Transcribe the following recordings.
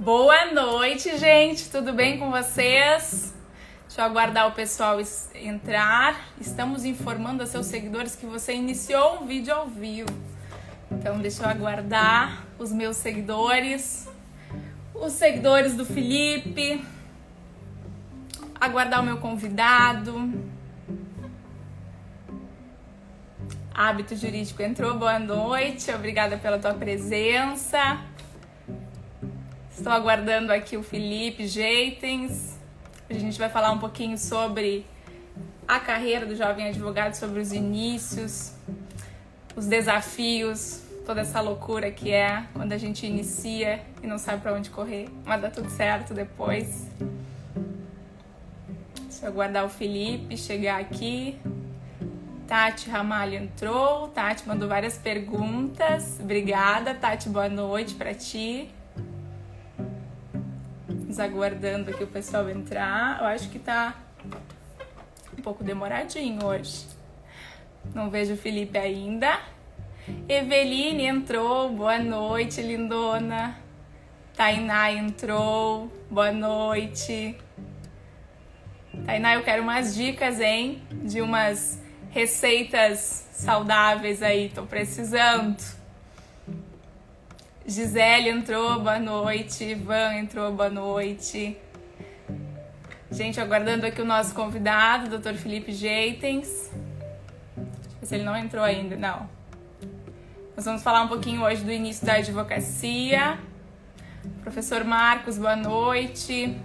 Boa noite, gente. Tudo bem com vocês? Deixa eu aguardar o pessoal entrar. Estamos informando a seus seguidores que você iniciou um vídeo ao vivo. Então, deixa eu aguardar os meus seguidores, os seguidores do Felipe, aguardar o meu convidado. Hábito Jurídico entrou, boa noite, obrigada pela tua presença. Estou aguardando aqui o Felipe Jeitens. A gente vai falar um pouquinho sobre a carreira do jovem advogado, sobre os inícios, os desafios, toda essa loucura que é quando a gente inicia e não sabe para onde correr, mas dá tudo certo depois. Deixa eu aguardar o Felipe chegar aqui. Tati Ramalho entrou, Tati mandou várias perguntas. Obrigada, Tati, boa noite para ti aguardando aqui o pessoal entrar. Eu acho que tá um pouco demoradinho hoje. Não vejo o Felipe ainda. Eveline entrou, boa noite, lindona. Tainá entrou, boa noite. Tainá, eu quero umas dicas, hein? De umas receitas saudáveis aí, tô precisando. Gisele entrou, boa noite. Ivan entrou, boa noite. Gente, aguardando aqui o nosso convidado, Dr. Felipe Jeitens. Se ele não entrou ainda, não. Nós vamos falar um pouquinho hoje do início da advocacia. Professor Marcos, boa noite.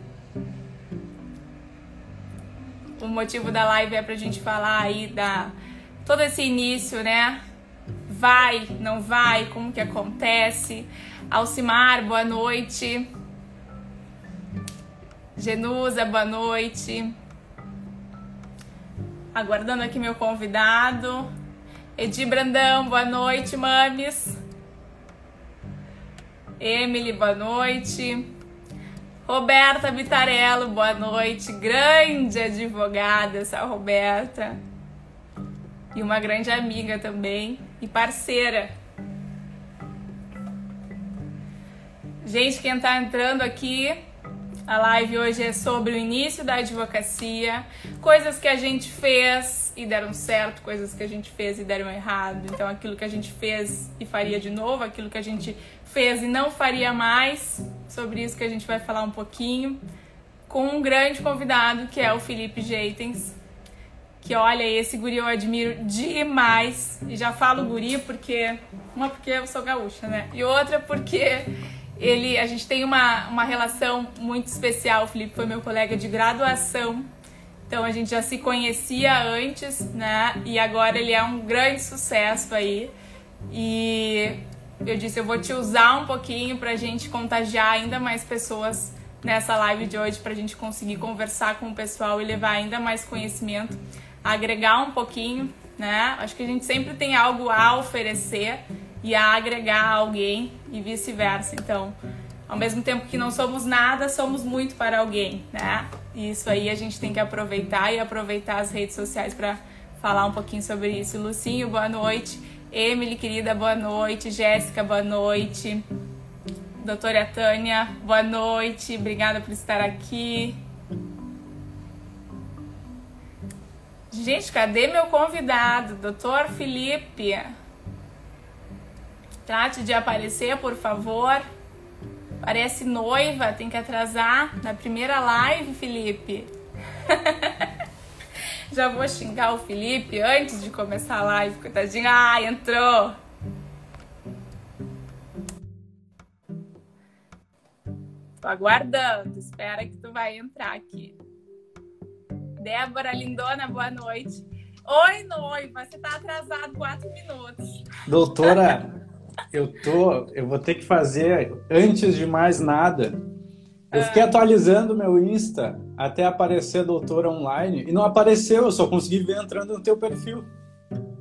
O motivo da live é pra gente falar aí da todo esse início, né? Vai, não vai, como que acontece? Alcimar, boa noite. Genusa, boa noite. Aguardando aqui meu convidado. Edi Brandão, boa noite, mames. Emily, boa noite. Roberta Vitarello, boa noite. Grande advogada essa Roberta. E uma grande amiga também e parceira. Gente, quem está entrando aqui, a live hoje é sobre o início da advocacia, coisas que a gente fez e deram certo, coisas que a gente fez e deram errado. Então, aquilo que a gente fez e faria de novo, aquilo que a gente fez e não faria mais. Sobre isso que a gente vai falar um pouquinho com um grande convidado que é o Felipe Jeitens, que olha, esse guri eu admiro demais. E já falo guri porque. Uma porque eu sou gaúcha, né? E outra porque ele, a gente tem uma, uma relação muito especial. O Felipe foi meu colega de graduação. Então a gente já se conhecia antes, né? E agora ele é um grande sucesso aí. E eu disse, eu vou te usar um pouquinho pra gente contagiar ainda mais pessoas nessa live de hoje, pra gente conseguir conversar com o pessoal e levar ainda mais conhecimento agregar um pouquinho, né? Acho que a gente sempre tem algo a oferecer e a agregar a alguém e vice-versa. Então, ao mesmo tempo que não somos nada, somos muito para alguém, né? E isso aí a gente tem que aproveitar e aproveitar as redes sociais para falar um pouquinho sobre isso. Lucinho, boa noite. Emily, querida, boa noite. Jéssica, boa noite. Doutora Tânia, boa noite. Obrigada por estar aqui. Gente, cadê meu convidado, doutor Felipe? Trate de aparecer, por favor. Parece noiva, tem que atrasar na primeira live, Felipe. Já vou xingar o Felipe antes de começar a live, coitadinho. Ah, entrou! Tô aguardando, espera que tu vai entrar aqui. Débora Lindona, boa noite. Oi, noiva, você tá atrasado quatro minutos. Doutora, eu tô, eu vou ter que fazer antes de mais nada. Eu fiquei ah. atualizando meu Insta até aparecer doutora online e não apareceu, eu só consegui ver entrando no teu perfil.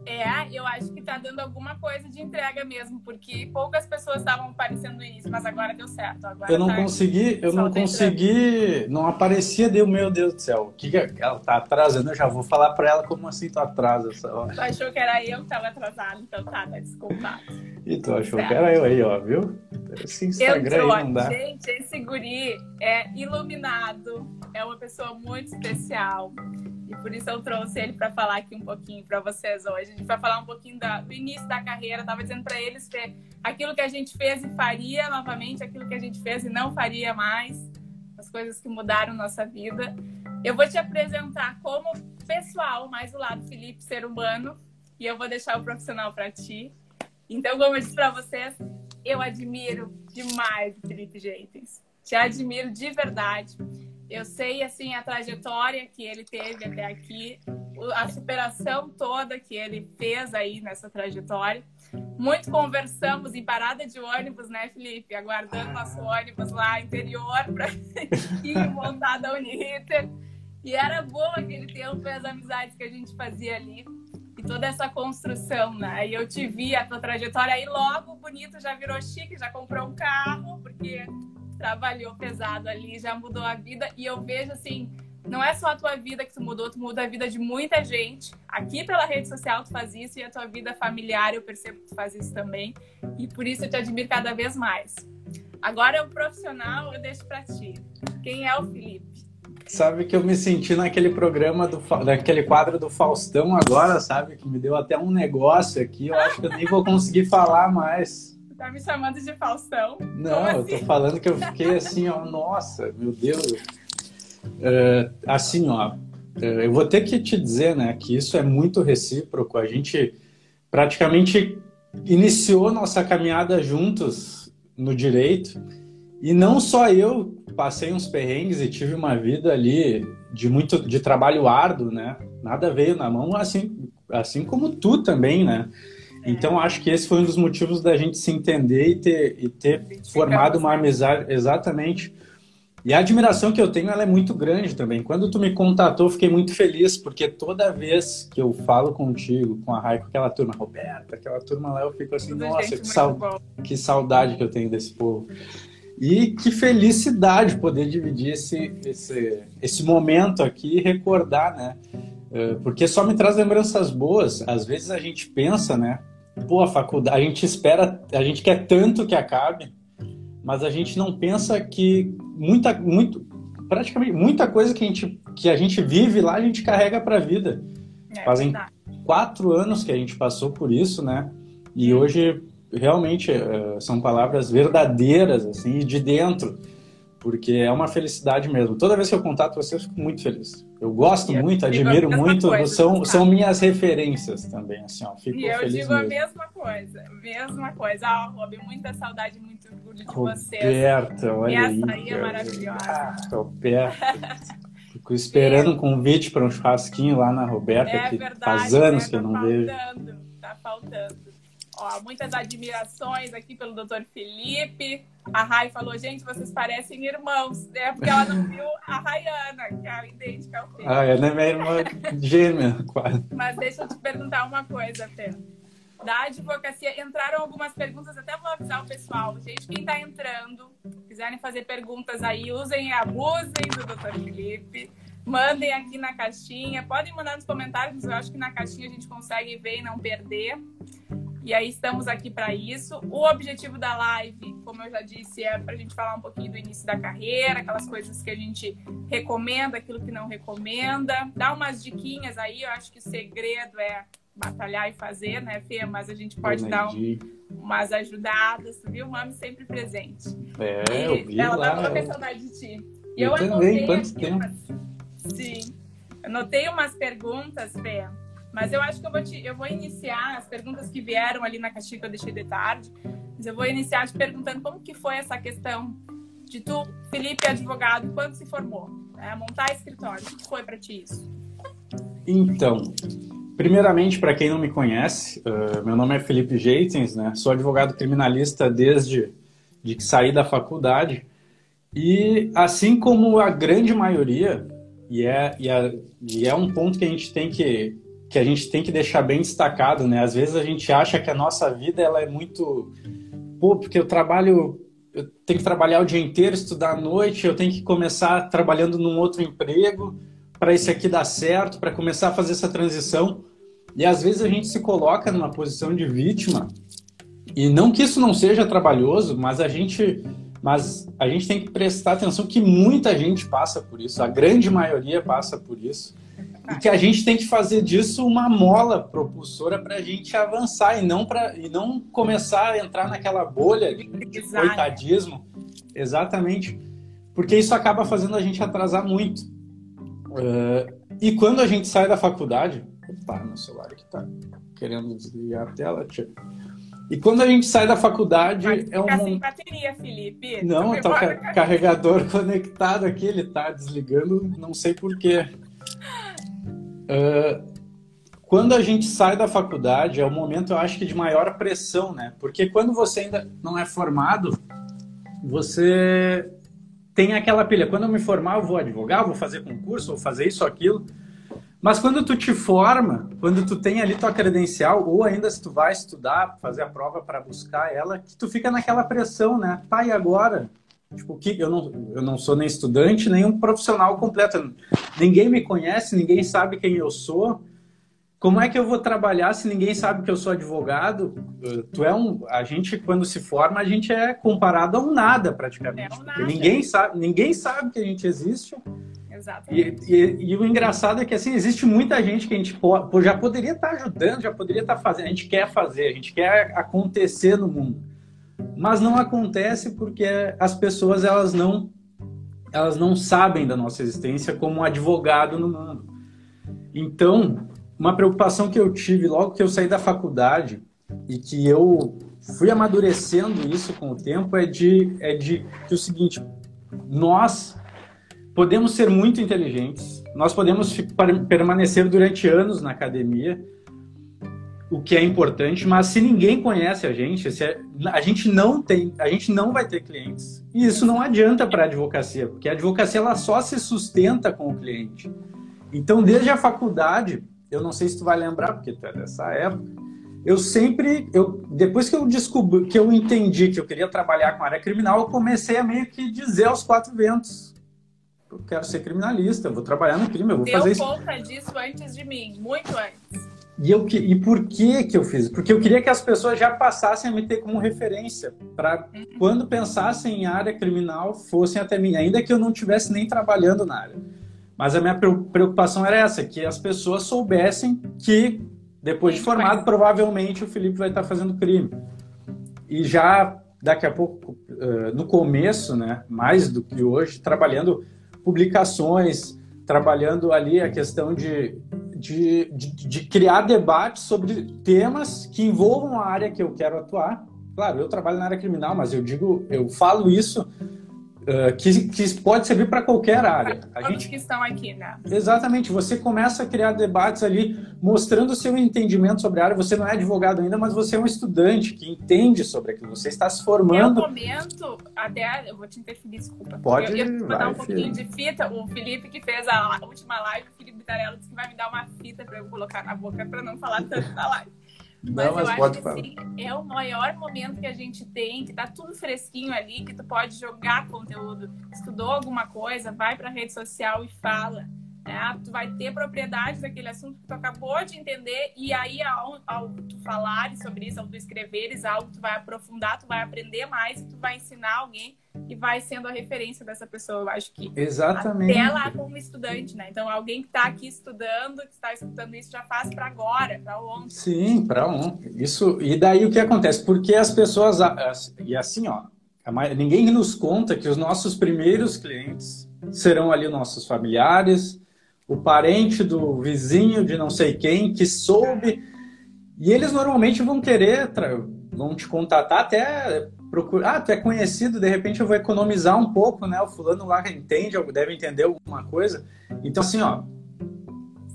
É, eu acho que tá dando alguma coisa de entrega mesmo, porque poucas pessoas estavam aparecendo início, mas agora deu certo. Agora eu não tá consegui, eu não consegui, não aparecia, deu meu Deus do céu. O que, que ela tá atrasando? Eu já vou falar para ela como assim tu atrasa essa hora. Tu achou que era eu que tava atrasado, então tá, tá desculpado. E tu achou certo. que era eu aí, ó, viu? Esse Instagram Entrou. aí não dá. Gente, esse guri é iluminado, é uma pessoa muito especial. E por isso eu trouxe ele para falar aqui um pouquinho para vocês hoje. A gente vai falar um pouquinho da, do início da carreira. Eu tava dizendo para eles que aquilo que a gente fez e faria novamente, aquilo que a gente fez e não faria mais, as coisas que mudaram nossa vida. Eu vou te apresentar como pessoal, mais o lado Felipe, ser humano, e eu vou deixar o profissional para ti. Então, como eu disse para vocês, eu admiro demais o Felipe Jeitens. Te admiro de verdade. Eu sei assim a trajetória que ele teve até aqui, a superação toda que ele fez aí nessa trajetória. Muito conversamos em parada de ônibus, né, Felipe? Aguardando nosso ônibus lá interior para ir voltar da Uniriter. E era bom aquele tempo e as amizades que a gente fazia ali toda essa construção, né? E eu te vi a tua trajetória aí logo bonito, já virou chique, já comprou um carro, porque trabalhou pesado ali, já mudou a vida. E eu vejo assim, não é só a tua vida que tu mudou, tu muda a vida de muita gente. Aqui pela rede social tu faz isso e a tua vida familiar eu percebo que tu faz isso também. E por isso eu te admiro cada vez mais. Agora o profissional eu deixo para ti. Quem é o Felipe? Sabe que eu me senti naquele programa, do, naquele quadro do Faustão agora, sabe? Que me deu até um negócio aqui. Eu acho que eu nem vou conseguir falar mais. Tá me chamando de Faustão? Não, assim? eu tô assim? falando que eu fiquei assim, ó, nossa, meu Deus. Uh, assim, ó, uh, eu vou ter que te dizer, né, que isso é muito recíproco. A gente praticamente iniciou nossa caminhada juntos no direito. E não só eu passei uns perrengues e tive uma vida ali de muito de trabalho árduo, né? Nada veio na mão, assim, assim como tu também, né? É. Então acho que esse foi um dos motivos da gente se entender e ter, e ter formado uma amizade exatamente. E a admiração que eu tenho ela é muito grande também. Quando tu me contatou, fiquei muito feliz, porque toda vez que eu falo contigo, com a Raiko, aquela turma, Roberta, aquela turma lá, eu fico assim, Tudo nossa, que, sal... que saudade que eu tenho desse povo. E que felicidade poder dividir esse, esse, esse momento aqui e recordar, né? É, porque só me traz lembranças boas. Às vezes a gente pensa, né? Pô, a faculdade, a gente espera, a gente quer tanto que acabe, mas a gente não pensa que muita, muito, praticamente muita coisa que a gente, que a gente vive lá, a gente carrega para a vida. É, Fazem verdade. quatro anos que a gente passou por isso, né? E hoje realmente uh, são palavras verdadeiras, assim, de dentro, porque é uma felicidade mesmo. Toda vez que eu contato você, eu fico muito feliz. Eu gosto e muito, admiro muito, coisa, são, são minhas referências também, assim, ó, fico e eu feliz digo mesmo. a mesma coisa, mesma coisa. Ah, Rob, muita saudade, muito orgulho de Roberta, vocês. olha e essa aí, é maravilhosa. Ah, Roberta. Fico esperando um convite para um churrasquinho lá na Roberta, é que verdade, faz anos né? que eu não tá vejo. Faltando, tá faltando. Ó, muitas admirações aqui pelo doutor Felipe. A Rai falou, gente, vocês parecem irmãos, né? Porque ela não viu a Rayana, que é a idêntica ao Felipe. Ah, ela é minha irmã gêmea, quase. Mas deixa eu te perguntar uma coisa, Fê. Da advocacia, entraram algumas perguntas, até vou avisar o pessoal. Gente, quem está entrando, quiserem fazer perguntas aí, usem e abusem do doutor Felipe. Mandem aqui na caixinha. Podem mandar nos comentários, eu acho que na caixinha a gente consegue ver e não perder. E aí estamos aqui para isso. O objetivo da live, como eu já disse, é para a gente falar um pouquinho do início da carreira, aquelas coisas que a gente recomenda, aquilo que não recomenda, dar umas diquinhas aí. Eu acho que o segredo é batalhar e fazer, né, Fê? Mas a gente pode dar um, umas ajudadas, viu? Mami sempre presente. É, eu vi ela lá. Ela tá com saudade de ti. E eu, eu também, quanto tempo? Umas... Sim. Anotei umas perguntas, Fê mas eu acho que eu vou, te, eu vou iniciar as perguntas que vieram ali na caixinha que eu deixei de tarde. Mas eu vou iniciar te perguntando como que foi essa questão de tu, Felipe, advogado, quando se formou? Né? Montar escritório, o que foi para ti isso? Então, primeiramente, para quem não me conhece, uh, meu nome é Felipe Jeitens, né? Sou advogado criminalista desde de que saí da faculdade. E assim como a grande maioria, e é, e é, e é um ponto que a gente tem que que a gente tem que deixar bem destacado, né? Às vezes a gente acha que a nossa vida ela é muito, pô, porque eu trabalho, eu tenho que trabalhar o dia inteiro, estudar à noite, eu tenho que começar trabalhando num outro emprego para esse aqui dar certo, para começar a fazer essa transição. E às vezes a gente se coloca numa posição de vítima E não que isso não seja trabalhoso, mas a gente mas a gente tem que prestar atenção que muita gente passa por isso, a grande maioria passa por isso. E que a gente tem que fazer disso uma mola propulsora para a gente avançar e não, pra, e não começar a entrar naquela bolha de, coitadismo. Exatamente. Porque isso acaba fazendo a gente atrasar muito. Uh, e quando a gente sai da faculdade. Opa, meu celular aqui tá querendo desligar a tela. E quando a gente sai da faculdade. Vai é um... sem bateria, Felipe. Não, tá o carregador conectado aqui, ele tá desligando, não sei porquê. Uh, quando a gente sai da faculdade, é o momento, eu acho que, de maior pressão, né? Porque quando você ainda não é formado, você tem aquela pilha. Quando eu me formar, eu vou advogar, vou fazer concurso, vou fazer isso, aquilo. Mas quando tu te forma, quando tu tem ali tua credencial, ou ainda se tu vai estudar, fazer a prova para buscar ela, que tu fica naquela pressão, né? Tá, e agora? Tipo, que eu não, eu não sou nem estudante, nem um profissional completo. Ninguém me conhece, ninguém sabe quem eu sou. Como é que eu vou trabalhar se ninguém sabe que eu sou advogado? Tu é um, a gente quando se forma, a gente é comparado a um nada praticamente. É um nada. Ninguém sabe, ninguém sabe que a gente existe. Exatamente. E, e, e, o engraçado é que assim existe muita gente que a gente já poderia estar ajudando, já poderia estar fazendo, a gente quer fazer, a gente quer acontecer no mundo, mas não acontece porque as pessoas elas não elas não sabem da nossa existência como advogado no mundo. Então, uma preocupação que eu tive logo que eu saí da faculdade e que eu fui amadurecendo isso com o tempo é de é de que o seguinte, nós podemos ser muito inteligentes, nós podemos permanecer durante anos na academia, o que é importante, mas se ninguém conhece a gente, se a gente não tem, a gente não vai ter clientes. E isso não adianta para a advocacia, porque a advocacia ela só se sustenta com o cliente. Então, desde a faculdade, eu não sei se tu vai lembrar, porque tu é dessa época, eu sempre, eu, depois que eu descobri, que eu entendi que eu queria trabalhar com a área criminal, eu comecei a meio que dizer aos quatro ventos, eu quero ser criminalista, eu vou trabalhar no crime, eu vou Deu fazer isso. Deu conta disso antes de mim, muito antes. E, eu, e por que que eu fiz? Porque eu queria que as pessoas já passassem a me ter como referência, para uhum. quando pensassem em área criminal, fossem até mim, ainda que eu não estivesse nem trabalhando na área. Mas a minha preocupação era essa, que as pessoas soubessem que, depois de formado, provavelmente o Felipe vai estar fazendo crime. E já daqui a pouco, no começo, né, mais do que hoje, trabalhando publicações, trabalhando ali a questão de, de, de, de, criar debates sobre temas que envolvam a área que eu quero atuar. Claro, eu trabalho na área criminal, mas eu digo, eu falo isso uh, que, que pode servir para qualquer área. A gente que estão aqui, né? Exatamente. Você começa a criar debates ali, mostrando o seu entendimento sobre a área. Você não é advogado ainda, mas você é um estudante que entende sobre aquilo. Você está se formando. No momento, até eu vou te interferir, desculpa. Pode. Eu, eu vou dar um pouquinho filho. de fita. O Felipe que fez a última live, o Felipe Bitarello, disse que vai me dar uma fita para eu colocar na boca para não falar tanto na live. Mas, não, mas eu acho que assim, é o maior momento que a gente tem, que tá tudo fresquinho ali, que tu pode jogar conteúdo. Estudou alguma coisa, vai pra rede social e fala. Né? Tu vai ter propriedade daquele assunto que tu acabou de entender, e aí, ao, ao tu falares sobre isso, ao tu escreveres algo, tu vai aprofundar, tu vai aprender mais e tu vai ensinar alguém e vai sendo a referência dessa pessoa. Eu acho que Exatamente. até lá como estudante, né? Então, alguém que está aqui estudando, que está escutando isso, já faz para agora, para ontem. Sim, para ontem. Isso. E daí o que acontece? Porque as pessoas e assim, ó, ninguém nos conta que os nossos primeiros clientes serão ali nossos familiares, o parente do vizinho de não sei quem que soube. E eles normalmente vão querer, vão te contatar até procurar. Ah, tu é conhecido, de repente eu vou economizar um pouco, né? O fulano lá entende, deve entender alguma coisa. Então, assim, ó.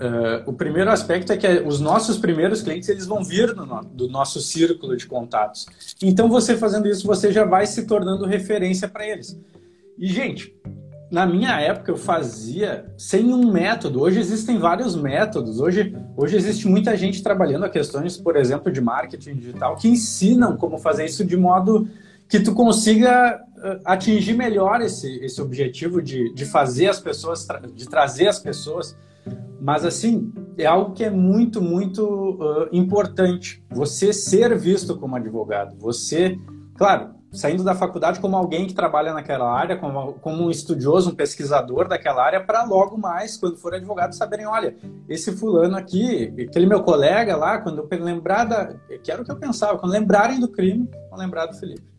Uh, o primeiro aspecto é que os nossos primeiros clientes eles vão vir no, do nosso círculo de contatos. Então, você fazendo isso, você já vai se tornando referência para eles. E, gente, na minha época eu fazia sem um método. Hoje existem vários métodos. Hoje, hoje existe muita gente trabalhando a questões, por exemplo, de marketing digital que ensinam como fazer isso de modo que tu consiga eh, atingir melhor esse, esse objetivo de, de fazer as pessoas, de trazer as pessoas Mas, assim, é algo que é muito, muito uh, importante. Você ser visto como advogado. Você, claro, saindo da faculdade como alguém que trabalha naquela área, como, como um estudioso, um pesquisador daquela área, para logo mais, quando for advogado, saberem, olha, esse fulano aqui, aquele meu colega lá, quando eu lembrar da... Que que eu pensava, quando lembrarem do crime, vão lembrar do Felipe.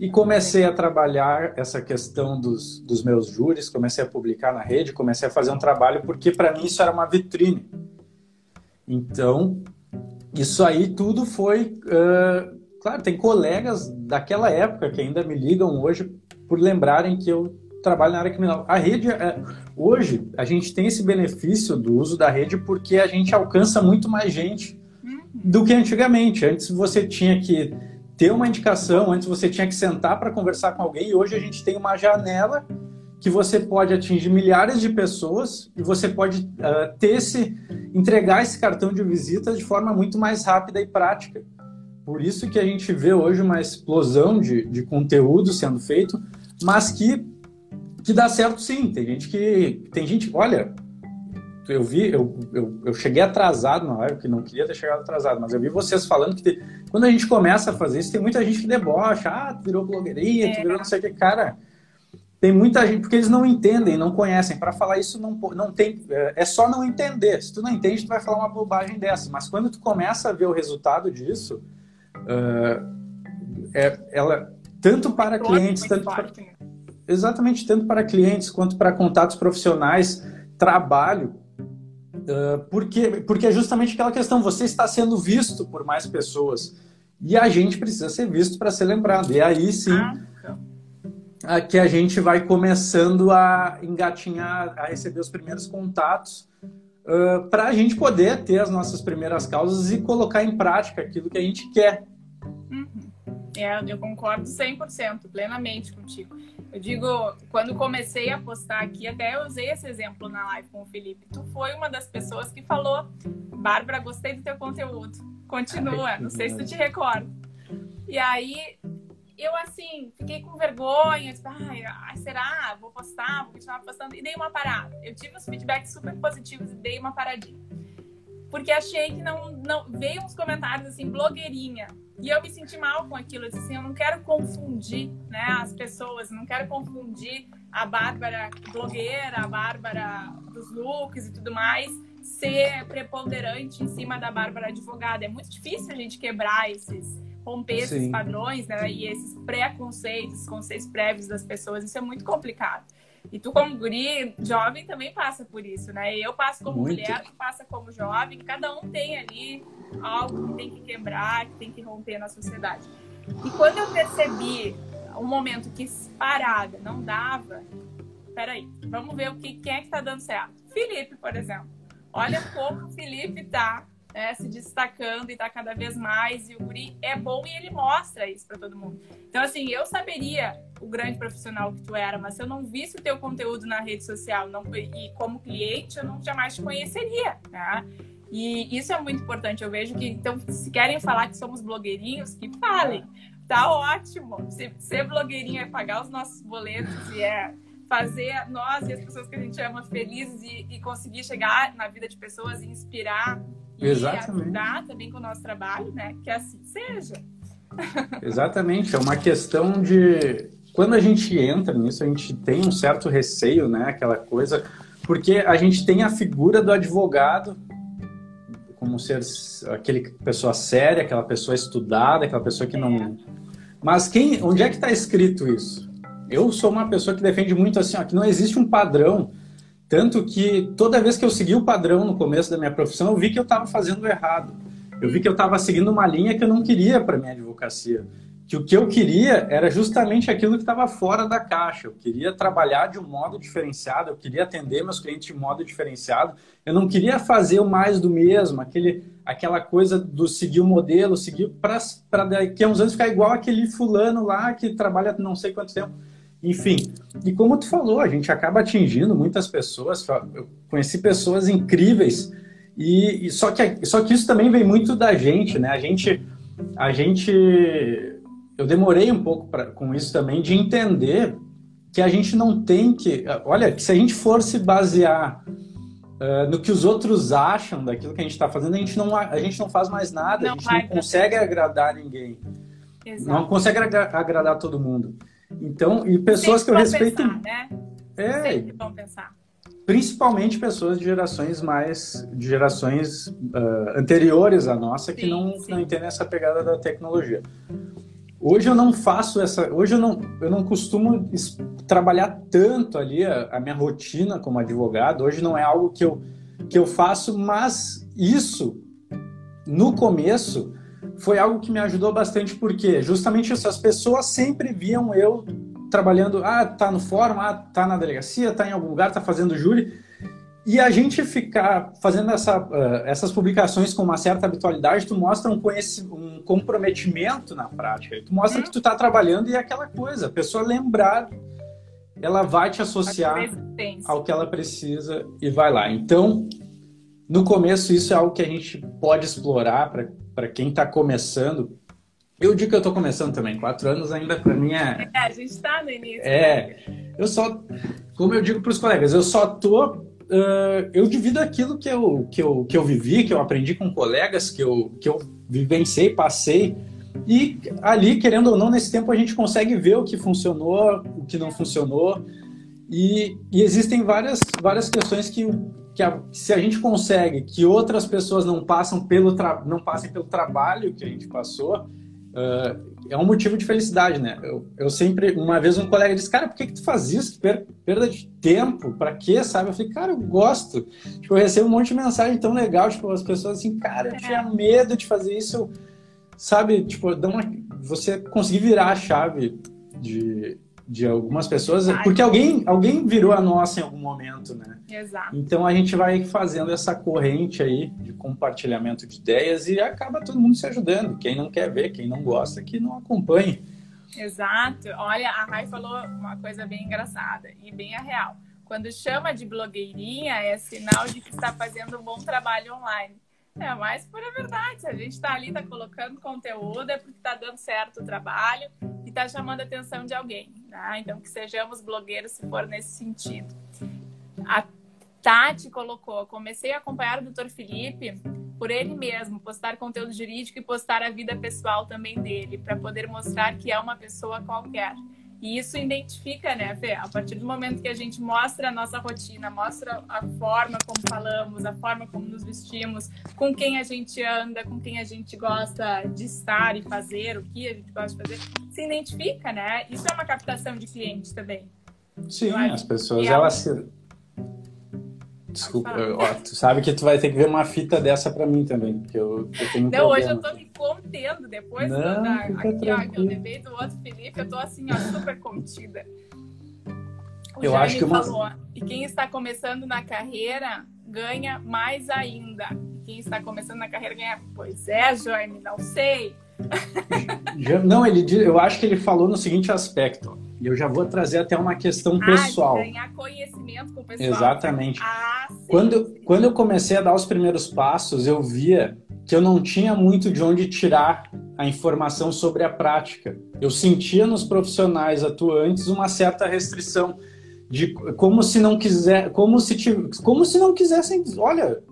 E comecei a trabalhar essa questão dos, dos meus júris, comecei a publicar na rede, comecei a fazer um trabalho, porque para mim isso era uma vitrine. Então, isso aí tudo foi... Uh, claro, tem colegas daquela época que ainda me ligam hoje por lembrarem que eu trabalho na área criminal. A rede, é, hoje, a gente tem esse benefício do uso da rede porque a gente alcança muito mais gente do que antigamente. Antes você tinha que ter uma indicação, antes você tinha que sentar para conversar com alguém e hoje a gente tem uma janela que você pode atingir milhares de pessoas e você pode uh, ter esse entregar esse cartão de visita de forma muito mais rápida e prática. Por isso que a gente vê hoje uma explosão de, de conteúdo sendo feito, mas que, que dá certo sim. Tem gente que. Tem gente. Olha, eu vi, eu, eu, eu cheguei atrasado na live, que não queria ter chegado atrasado, mas eu vi vocês falando que quando a gente começa a fazer isso, tem muita gente que debocha, ah, tu virou blogueirinha, é. tu virou não sei o que, cara. Tem muita gente, porque eles não entendem, não conhecem. Para falar isso, não, não tem. É, é só não entender. Se tu não entende, tu vai falar uma bobagem dessa. Mas quando tu começa a ver o resultado disso, uh, é, ela tanto para clientes, tanto para, exatamente tanto para clientes quanto para contatos profissionais, trabalho, uh, porque porque é justamente aquela questão, você está sendo visto por mais pessoas e a gente precisa ser visto para ser lembrado. E aí sim ah, que a gente vai começando a engatinhar, a receber os primeiros contatos uh, para a gente poder ter as nossas primeiras causas e colocar em prática aquilo que a gente quer. É, eu concordo 100%, plenamente contigo. Eu digo, quando comecei a postar aqui, até eu usei esse exemplo na live com o Felipe. Tu foi uma das pessoas que falou: Bárbara, gostei do teu conteúdo. Continua, não sei se tu te recorda. E aí, eu assim, fiquei com vergonha, tipo, ai, será? Vou postar, vou continuar postando. E dei uma parada. Eu tive os feedbacks super positivos e dei uma paradinha. Porque achei que não, não. Veio uns comentários assim, blogueirinha e eu me senti mal com aquilo. Eu disse assim, eu não quero confundir né, as pessoas, não quero confundir a Bárbara blogueira, a Bárbara dos looks e tudo mais, ser preponderante em cima da Bárbara advogada. É muito difícil a gente quebrar esses, romper Sim. esses padrões né, e esses preconceitos, conceitos prévios das pessoas. Isso é muito complicado. E tu, como guri, jovem, também passa por isso, né? Eu passo como Muito. mulher, tu passa como jovem. Cada um tem ali algo que tem que quebrar, que tem que romper na sociedade. E quando eu percebi um momento que parada não dava, peraí, vamos ver o que, quem é que tá dando certo. Felipe, por exemplo. Olha como o Felipe tá né, se destacando e tá cada vez mais. E o Guri é bom e ele mostra isso para todo mundo. Então, assim, eu saberia o grande profissional que tu era, mas se eu não visse o teu conteúdo na rede social não, e como cliente, eu não jamais te conheceria, né? E isso é muito importante. Eu vejo que, então, se querem falar que somos blogueirinhos, que falem. Tá ótimo. Se, ser blogueirinho é pagar os nossos boletos e é fazer nós e as pessoas que a gente ama felizes e, e conseguir chegar na vida de pessoas e inspirar e Exatamente. ajudar também com o nosso trabalho, né? Que assim seja. Exatamente. É uma questão de quando a gente entra nisso, a gente tem um certo receio, né? Aquela coisa, porque a gente tem a figura do advogado como ser aquele pessoa séria, aquela pessoa estudada, aquela pessoa que não. É. Mas quem, onde é que está escrito isso? Eu sou uma pessoa que defende muito assim, ó, que não existe um padrão. Tanto que toda vez que eu segui o padrão no começo da minha profissão, eu vi que eu estava fazendo errado. Eu vi que eu estava seguindo uma linha que eu não queria para minha advocacia que o que eu queria era justamente aquilo que estava fora da caixa. Eu queria trabalhar de um modo diferenciado, eu queria atender meus clientes de modo diferenciado. Eu não queria fazer o mais do mesmo, aquele, aquela coisa do seguir o modelo, seguir para daqui a uns anos ficar igual aquele fulano lá que trabalha não sei quanto tempo. Enfim, e como tu falou, a gente acaba atingindo muitas pessoas. Eu conheci pessoas incríveis e, e só que só que isso também vem muito da gente, né? A gente a gente eu demorei um pouco pra, com isso também de entender que a gente não tem que. Olha, que se a gente for se basear uh, no que os outros acham daquilo que a gente está fazendo, a gente não, a gente não faz mais nada, não a gente não consegue agradar ninguém. Exato. Não consegue agradar todo mundo. Então, e pessoas que eu respeito. Pensar, né? É. Sempre vão pensar. Principalmente pessoas de gerações mais. de gerações uh, anteriores à nossa que sim, não, sim. não entendem essa pegada da tecnologia. Hoje eu não faço essa. Hoje eu não, eu não costumo trabalhar tanto ali a, a, minha rotina como advogado. Hoje não é algo que eu, que eu faço, mas isso, no começo, foi algo que me ajudou bastante, porque justamente essas pessoas sempre viam eu trabalhando. Ah, tá no fórum, ah, tá na delegacia, tá em algum lugar, tá fazendo júri. E a gente ficar fazendo essa, uh, essas publicações com uma certa habitualidade, tu mostra um, um comprometimento na prática. Tu mostra uhum. que tu está trabalhando e é aquela coisa. A pessoa lembrar, ela vai te associar ao que ela precisa e vai lá. Então, no começo, isso é algo que a gente pode explorar para quem está começando. Eu digo que eu estou começando também. Quatro anos ainda para mim é... é... a gente está no início. É. Né? Eu só... Como eu digo para os colegas, eu só tô uh, eu divido aquilo que eu, que, eu, que eu vivi, que eu aprendi com colegas, que eu, que eu vivenciei, passei. E ali, querendo ou não, nesse tempo a gente consegue ver o que funcionou, o que não funcionou. E, e existem várias, várias questões que, que a, se a gente consegue que outras pessoas não, passam pelo não passem pelo trabalho que a gente passou, uh, é um motivo de felicidade, né? Eu, eu sempre, uma vez um colega disse, cara, por que, que tu faz isso? Per, perda de tempo, pra quê, sabe? Eu falei, cara, eu gosto. Tipo, eu recebo um monte de mensagem tão legal, tipo, as pessoas assim, cara, eu tinha medo de fazer isso, sabe? Tipo, dá uma, você conseguir virar a chave de, de algumas pessoas, porque alguém, alguém virou a nossa em algum momento, né? Exato. Então a gente vai fazendo essa corrente aí de compartilhamento de ideias e acaba todo mundo se ajudando. Quem não quer ver, quem não gosta, que não acompanhe. Exato. Olha, a Rai falou uma coisa bem engraçada e bem a real. Quando chama de blogueirinha, é sinal de que está fazendo um bom trabalho online. É mais pura verdade. Se a gente está ali, está colocando conteúdo, é porque está dando certo o trabalho e está chamando a atenção de alguém. Né? Então, que sejamos blogueiros se for nesse sentido. A Tati colocou: comecei a acompanhar o Dr. Felipe por ele mesmo, postar conteúdo jurídico e postar a vida pessoal também dele, para poder mostrar que é uma pessoa qualquer. E isso identifica, né, Fê? A partir do momento que a gente mostra a nossa rotina, mostra a forma como falamos, a forma como nos vestimos, com quem a gente anda, com quem a gente gosta de estar e fazer, o que a gente gosta de fazer, se identifica, né? Isso é uma captação de cliente também. Sim, as pessoas, elas se Desculpa, ó, tu sabe que tu vai ter que ver uma fita dessa pra mim também, porque eu, eu tenho um Não, problema. hoje eu tô me contendo, depois Não, da, aqui, ó, que eu levei do outro Felipe, eu tô assim, ó, super contida. O eu acho que uma... falou, e quem está começando na carreira ganha mais ainda. Quem está começando na carreira ganha. Pois é, Jaime, não sei. Não, ele, eu acho que ele falou no seguinte aspecto. E eu já vou trazer até uma questão ah, pessoal. ganhar conhecimento com o pessoal. Exatamente. Ah, sim, quando, sim. quando eu comecei a dar os primeiros passos, eu via que eu não tinha muito de onde tirar a informação sobre a prática. Eu sentia nos profissionais atuantes uma certa restrição de como se não quiser, como se como se não quisessem, olha,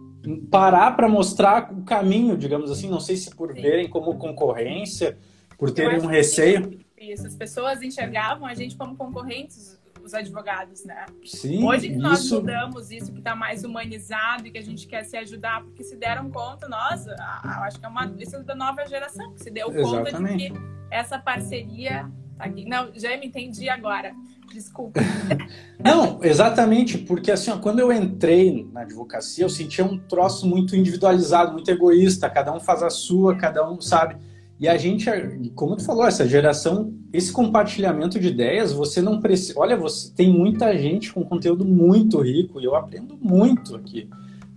parar para mostrar o caminho, digamos assim, não sei se por sim. verem como concorrência, por terem um receio. Isso, as pessoas enxergavam a gente como concorrentes, os advogados, né? Sim, Hoje que nós isso... mudamos isso, que está mais humanizado e que a gente quer se ajudar, porque se deram conta, nós, acho que é uma isso é da nova geração, que se deu Exatamente. conta de que essa parceria tá aqui. Não, já me entendi agora. Desculpa. Não, exatamente, porque assim, ó, quando eu entrei na advocacia, eu sentia um troço muito individualizado, muito egoísta, cada um faz a sua, cada um sabe. E a gente, como tu falou, essa geração, esse compartilhamento de ideias, você não precisa. Olha, você tem muita gente com conteúdo muito rico e eu aprendo muito aqui.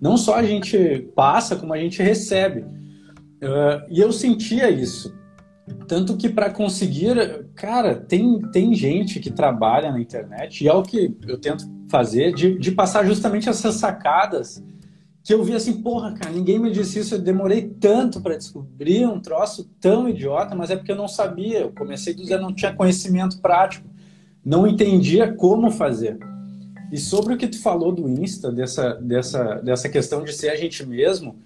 Não só a gente passa, como a gente recebe. Uh, e eu sentia isso. Tanto que para conseguir, cara, tem, tem gente que trabalha na internet, e é o que eu tento fazer, de, de passar justamente essas sacadas que eu vi assim, porra, cara, ninguém me disse isso, eu demorei tanto para descobrir um troço tão idiota, mas é porque eu não sabia, eu comecei do zero, não tinha conhecimento prático, não entendia como fazer. E sobre o que tu falou do Insta, dessa, dessa, dessa questão de ser a gente mesmo,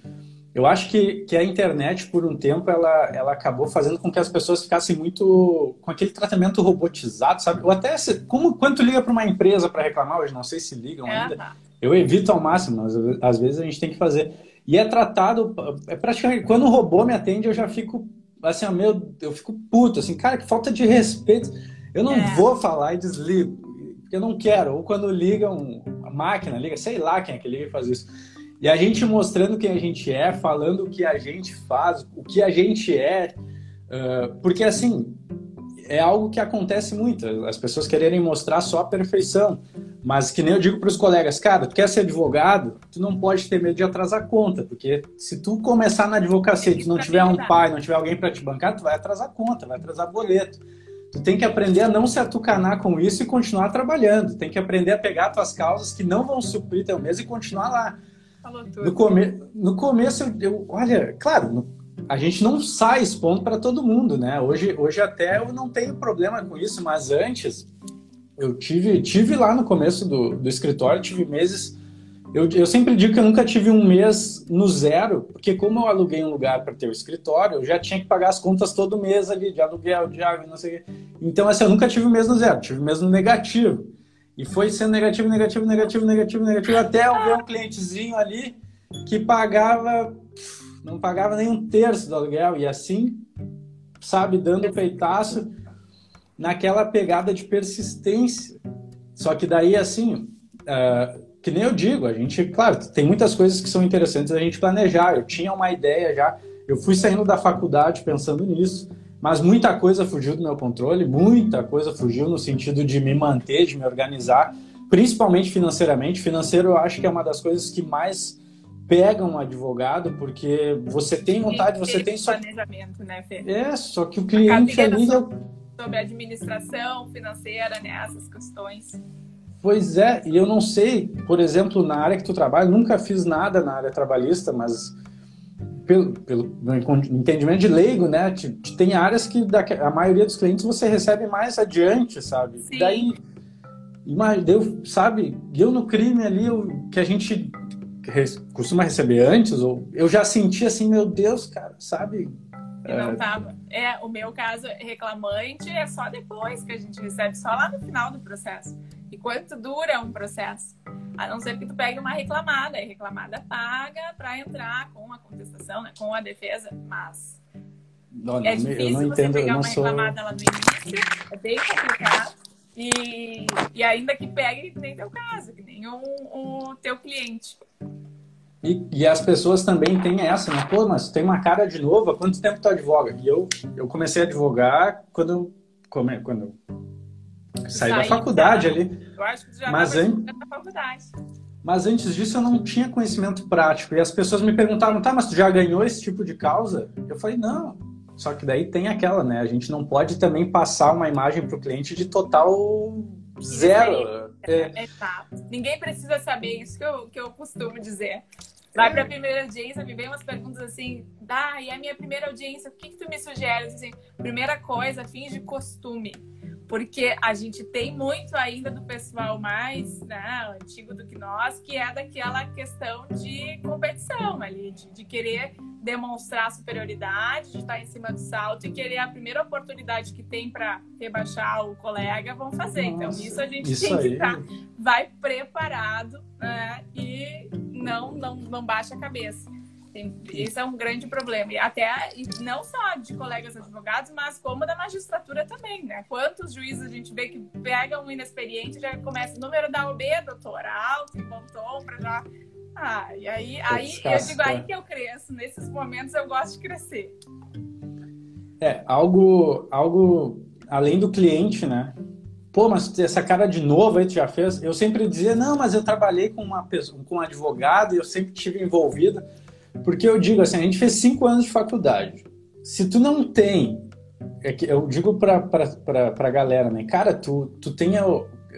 eu acho que, que a internet, por um tempo, ela, ela acabou fazendo com que as pessoas ficassem muito com aquele tratamento robotizado, sabe? Ou até, se, como quando tu liga para uma empresa para reclamar, hoje não sei se ligam é, ainda, eu evito ao máximo, mas às vezes a gente tem que fazer. E é tratado, é praticamente, quando o robô me atende, eu já fico, assim, meu, eu fico puto, assim, cara, que falta de respeito. Eu não é. vou falar e desligo, porque eu não quero. Ou quando ligam, a máquina liga, sei lá quem é que liga e faz isso. E a gente mostrando quem a gente é, falando o que a gente faz, o que a gente é, porque assim, é algo que acontece muito, as pessoas quererem mostrar só a perfeição, mas que nem eu digo para os colegas, cara, tu quer ser advogado, tu não pode ter medo de atrasar conta, porque se tu começar na advocacia e tu não tiver um pai, não tiver alguém para te bancar, tu vai atrasar conta, vai atrasar boleto. Tu tem que aprender a não se atucanar com isso e continuar trabalhando. Tem que aprender a pegar tuas causas que não vão suprir teu mês e continuar lá. No, come... no começo, eu, eu, olha, claro, no... a gente não sai expondo para todo mundo, né? Hoje, hoje até eu não tenho problema com isso, mas antes eu tive, tive lá no começo do, do escritório, tive meses. Eu, eu sempre digo que eu nunca tive um mês no zero, porque como eu aluguei um lugar para ter o escritório, eu já tinha que pagar as contas todo mês ali, de aluguel, de água, não sei o quê. Então, assim, eu nunca tive um mês no zero, tive um mês no negativo. E foi sendo negativo, negativo, negativo, negativo, negativo, até eu ver um clientezinho ali que pagava, não pagava nem um terço do aluguel. E assim, sabe, dando peitaço naquela pegada de persistência. Só que daí, assim, uh, que nem eu digo, a gente, claro, tem muitas coisas que são interessantes a gente planejar. Eu tinha uma ideia já, eu fui saindo da faculdade pensando nisso. Mas muita coisa fugiu do meu controle, muita coisa fugiu no sentido de me manter, de me organizar, principalmente financeiramente. Financeiro eu acho que é uma das coisas que mais pegam um advogado, porque você tem vontade, você tem só. planejamento, né, Fê? É, só que o cliente ali. Sobre administração financeira, né, essas questões. Pois é, e eu não sei, por exemplo, na área que tu trabalha, nunca fiz nada na área trabalhista, mas pelo, pelo entendimento de leigo, né? Tem áreas que da, a maioria dos clientes você recebe mais adiante, sabe? Sim. Daí, eu, sabe, eu no crime ali, eu, que a gente costuma receber antes, ou eu já senti assim, meu Deus, cara, sabe? E não é... tava. É, o meu caso, reclamante é só depois que a gente recebe, só lá no final do processo. E quanto dura um processo? A não ser que tu pegue uma reclamada, e reclamada paga para entrar com a contestação, né, com a defesa, mas não, é difícil não você entendo, pegar uma sou... reclamada lá no início, é bem complicado. E, e ainda que pegue, que nem teu caso, que nem o, teu cliente. E, e, as pessoas também têm essa, né? Pô, mas tem uma cara de novo, há quanto tempo tu advoga? E eu, eu comecei a advogar quando, quando, quando saí da faculdade ali. Eu acho que já mas an... da faculdade. Mas antes disso eu não tinha conhecimento prático. E as pessoas me perguntavam, tá, mas tu já ganhou esse tipo de causa? Eu falei, não. Só que daí tem aquela, né? A gente não pode também passar uma imagem para o cliente de total zero. É, é, Ninguém precisa saber isso que eu, que eu costumo dizer. Vai para a primeira audiência, me vem umas perguntas assim, dá, e a minha primeira audiência, o que, que tu me sugeres? Assim, primeira coisa, fins de costume porque a gente tem muito ainda do pessoal mais né, antigo do que nós, que é daquela questão de competição ali, de, de querer demonstrar superioridade, de estar em cima do salto e querer a primeira oportunidade que tem para rebaixar o colega, vão fazer. Então, Nossa, então, isso a gente isso tem que estar, vai preparado né, e não, não, não baixa a cabeça. Esse é um grande problema. E até não só de colegas advogados, mas como da magistratura também, né? Quantos juízes a gente vê que pegam um inexperiente e já começa o número da OB, doutor, alto, em bom tom, para já. Ah, e aí, aí eu digo aí que eu cresço. Nesses momentos eu gosto de crescer. É, algo, algo além do cliente, né? Pô, mas essa cara de novo aí tu já fez? Eu sempre dizia, não, mas eu trabalhei com uma pessoa, com um advogado e eu sempre tive envolvido. Porque eu digo assim, a gente fez cinco anos de faculdade. Se tu não tem, é que eu digo pra, pra, pra, pra galera, né? Cara, tu, tu tem,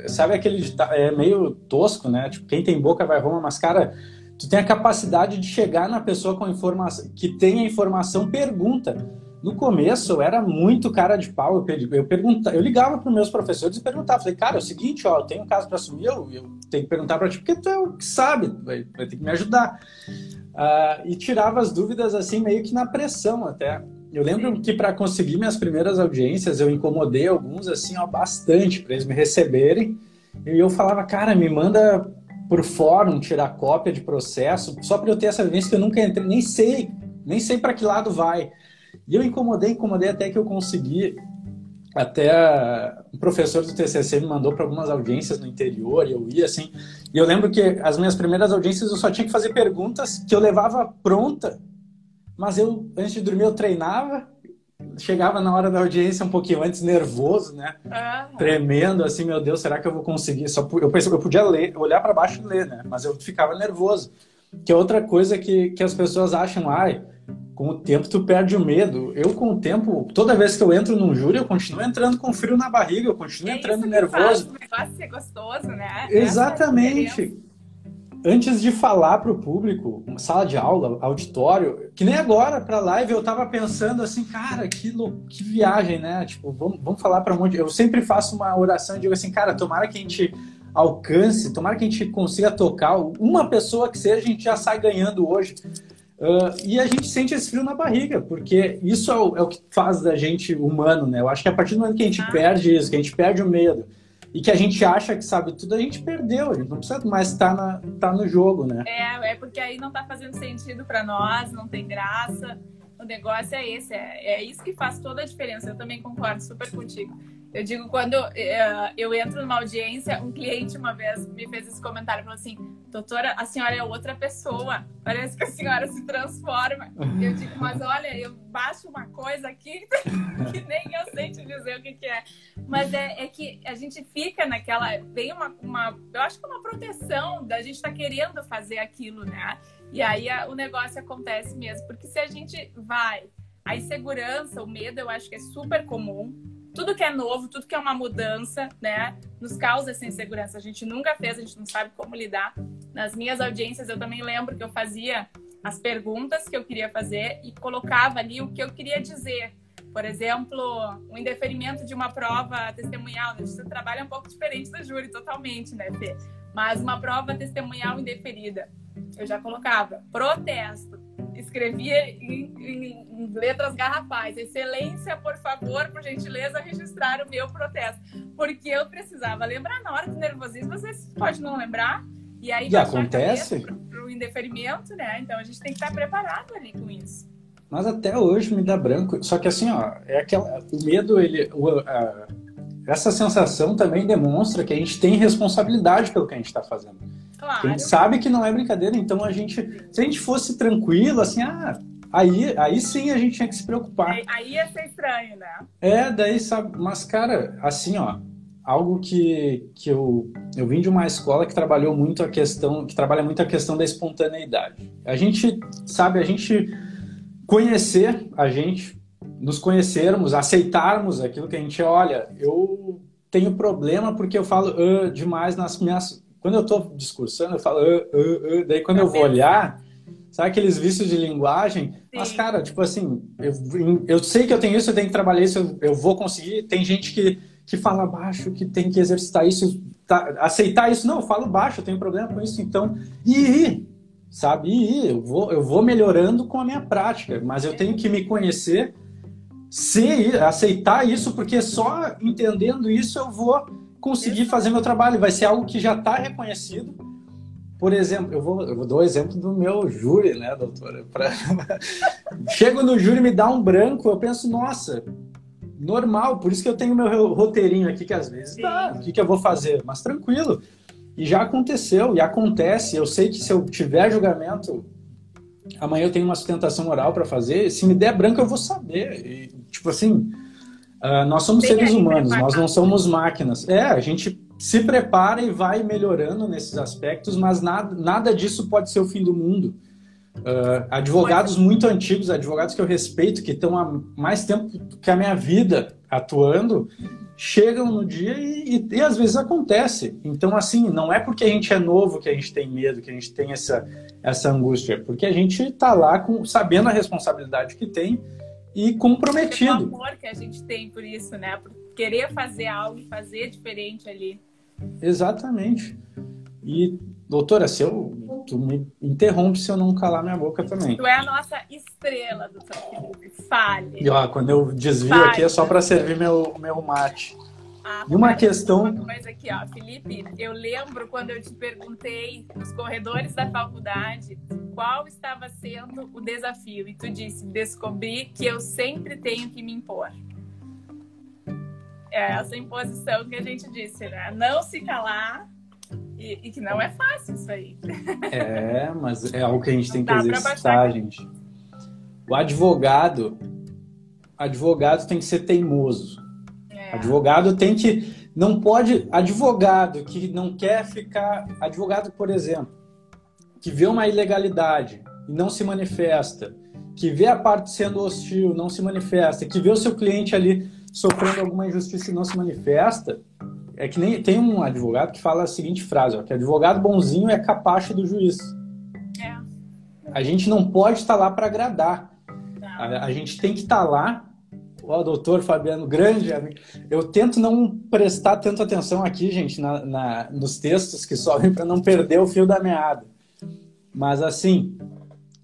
sabe aquele, é meio tosco, né? Tipo, quem tem boca vai Roma, mas cara, tu tem a capacidade de chegar na pessoa com informação, que tem a informação, pergunta. No começo eu era muito cara de pau, eu, eu, pergunta, eu ligava para os meus professores e perguntava, falei, cara, é o seguinte, ó, eu tenho um caso para assumir, eu, eu, tenho que perguntar para ti, porque tu é o que sabe, vai, vai ter que me ajudar. Uh, e tirava as dúvidas assim, meio que na pressão até. Eu lembro que para conseguir minhas primeiras audiências, eu incomodei alguns assim, ó, bastante, para eles me receberem. E eu falava, cara, me manda por fórum tirar cópia de processo, só para eu ter essa vivência que eu nunca entrei, nem sei, nem sei para que lado vai. E eu incomodei, incomodei até que eu consegui. Até um professor do TCC me mandou para algumas audiências no interior e eu ia assim. E eu lembro que as minhas primeiras audiências eu só tinha que fazer perguntas que eu levava pronta, mas eu antes de dormir eu treinava chegava na hora da audiência um pouquinho antes, nervoso, né? Ah. Tremendo, assim, meu Deus, será que eu vou conseguir? Só eu pensei, eu podia ler, olhar para baixo e ler, né? Mas eu ficava nervoso. Que é outra coisa que, que as pessoas acham, ai, com o tempo tu perde o medo. Eu, com o tempo, toda vez que eu entro num júri, eu continuo entrando com frio na barriga, eu continuo é entrando nervoso. Faz o negócio ser gostoso, né? Exatamente antes de falar para o público, sala de aula, auditório, que nem agora para live eu tava pensando assim, cara, que, que viagem, né? Tipo, vamos, vamos falar para um monte. Eu sempre faço uma oração e digo assim, cara, tomara que a gente alcance, tomara que a gente consiga tocar uma pessoa que seja, a gente já sai ganhando hoje. Uh, e a gente sente esse frio na barriga, porque isso é o, é o, que faz da gente humano, né? Eu acho que a partir do momento que a gente ah. perde isso, que a gente perde o medo, e que a gente acha que sabe tudo, a gente perdeu, a gente não precisa mais estar tá, tá no jogo, né? É, é porque aí não tá fazendo sentido para nós, não tem graça. O negócio é esse, é, é isso que faz toda a diferença. Eu também concordo super contigo. Eu digo, quando uh, eu entro numa audiência, um cliente uma vez me fez esse comentário, falou assim, doutora, a senhora é outra pessoa, parece que a senhora se transforma. Eu digo, mas olha, eu baixo uma coisa aqui que nem eu sei te dizer o que, que é. Mas é, é, que a gente fica naquela, vem uma, uma, eu acho que uma proteção da gente estar tá querendo fazer aquilo, né? E aí a, o negócio acontece mesmo, porque se a gente vai, a insegurança, o medo, eu acho que é super comum, tudo que é novo, tudo que é uma mudança, né, nos causa essa insegurança. A gente nunca fez, a gente não sabe como lidar. Nas minhas audiências, eu também lembro que eu fazia as perguntas que eu queria fazer e colocava ali o que eu queria dizer. Por exemplo, o indeferimento de uma prova testemunhal. Né? Você trabalha um pouco diferente do júri, totalmente, né, Fê? Mas uma prova testemunhal indeferida. Eu já colocava protesto escrevia em, em, em, letras garrafais: Excelência, por favor, por gentileza, registrar o meu protesto. Porque eu precisava lembrar na hora do nervosismo, você pode não lembrar. E aí e acontece para o indeferimento, né? Então a gente tem que estar preparado ali com isso. Mas até hoje me dá branco. Só que assim, ó, é aquela, o medo, ele, o, a, essa sensação também demonstra que a gente tem responsabilidade pelo que a gente está fazendo. Claro. A gente sabe que não é brincadeira, então a gente, se a gente fosse tranquilo, assim, ah, aí, aí sim a gente tinha que se preocupar. Aí, aí ia ser estranho, né? É, daí sabe, mas cara, assim, ó, algo que, que eu, eu vim de uma escola que trabalhou muito a questão, que trabalha muito a questão da espontaneidade. A gente, sabe, a gente conhecer a gente, nos conhecermos, aceitarmos aquilo que a gente olha, eu tenho problema porque eu falo uh, demais nas minhas quando eu estou discursando, eu falo, uh, uh, daí quando eu vou olhar, sabe aqueles vícios de linguagem? Sim. Mas, cara, tipo assim, eu, eu sei que eu tenho isso, eu tenho que trabalhar isso, eu, eu vou conseguir. Tem gente que, que fala baixo, que tem que exercitar isso, tá, aceitar isso. Não, eu falo baixo, eu tenho problema com isso, então. E sabe? E eu vou, eu vou melhorando com a minha prática, mas eu tenho que me conhecer, ser, aceitar isso, porque só entendendo isso eu vou conseguir fazer meu trabalho. Vai ser algo que já está reconhecido. Por exemplo, eu vou, eu vou dar o exemplo do meu júri, né, doutora? Pra... Chego no júri, me dá um branco, eu penso, nossa, normal, por isso que eu tenho meu roteirinho aqui, que às vezes dá, o que, que eu vou fazer? Mas tranquilo. E já aconteceu, e acontece. Eu sei que se eu tiver julgamento, amanhã eu tenho uma sustentação oral para fazer, se me der branco, eu vou saber. E, tipo assim, Uh, nós somos Bem seres humanos, nós não somos máquinas. É, a gente se prepara e vai melhorando nesses aspectos, mas nada, nada disso pode ser o fim do mundo. Uh, advogados muito antigos, advogados que eu respeito, que estão há mais tempo que a minha vida atuando, chegam no dia e, e, e, às vezes acontece. Então, assim, não é porque a gente é novo que a gente tem medo, que a gente tem essa, essa angústia, porque a gente está lá com, sabendo a responsabilidade que tem e comprometido. o amor que a gente tem por isso, né? Por querer fazer algo, fazer diferente ali. Exatamente. E, doutora, se eu, tu me interrompe se eu não calar minha boca também. Tu é a nossa estrela, doutor Felipe. Fale. E, ó, quando eu desvio Fale. aqui é só para servir meu, meu mate. Ah, e uma questão. Uma coisa aqui, ó, Felipe, eu lembro quando eu te perguntei nos corredores da faculdade qual estava sendo o desafio e tu disse: descobri que eu sempre tenho que me impor. É essa imposição que a gente disse, né? Não se calar e, e que não é fácil isso aí. É, mas é algo que a gente tem que exercitar, gente. O advogado, advogado tem que ser teimoso. É. Advogado tem que. Não pode. Advogado que não quer ficar. Advogado, por exemplo, que vê uma ilegalidade e não se manifesta, que vê a parte sendo hostil, não se manifesta, que vê o seu cliente ali sofrendo alguma injustiça e não se manifesta, é que nem tem um advogado que fala a seguinte frase, ó, que advogado bonzinho é capacho do juiz. É. A gente não pode estar lá para agradar. A, a, gente tem que estar lá Ó, doutor Fabiano, grande amigo. Eu tento não prestar tanta atenção aqui, gente, na, na nos textos que sobem para não perder o fio da meada. Mas assim,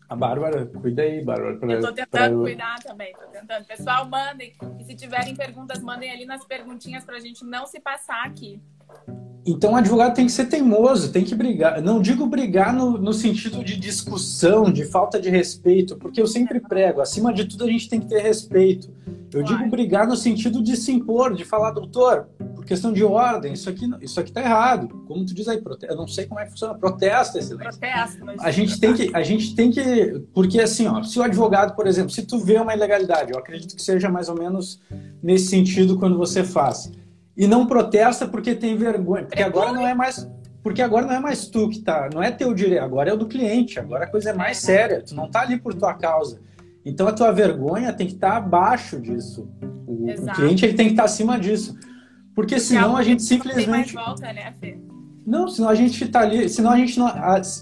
a Bárbara, cuida aí, Bárbara. Pra, eu tô tentando pra... cuidar também, tô tentando. Pessoal, mandem. E se tiverem perguntas, mandem ali nas perguntinhas pra gente não se passar aqui. Então, o advogado tem que ser teimoso, tem que brigar. Não digo brigar no, no sentido de discussão, de falta de respeito, porque eu sempre prego, acima de tudo a gente tem que ter respeito. Eu digo brigar no sentido de se impor, de falar, doutor, por questão de ordem, isso aqui, isso aqui tá errado. Como tu diz aí, prote... eu não sei como é que funciona, protesta, excelência. Protesta, mas... A gente tem que, a gente tem que, porque assim, ó, se o advogado, por exemplo, se tu vê uma ilegalidade, eu acredito que seja mais ou menos nesse sentido quando você faz e não protesta porque tem vergonha, porque agora não é mais porque agora não é mais tu que tá, não é teu direito, agora é o do cliente, agora a coisa é mais séria, tu não tá ali por tua causa. Então a tua vergonha tem que estar tá abaixo disso. O, o, cliente ele tem que estar tá acima disso. Porque, porque senão a gente simplesmente. Não, volta, né, não, senão a gente tá ali. Senão a gente não.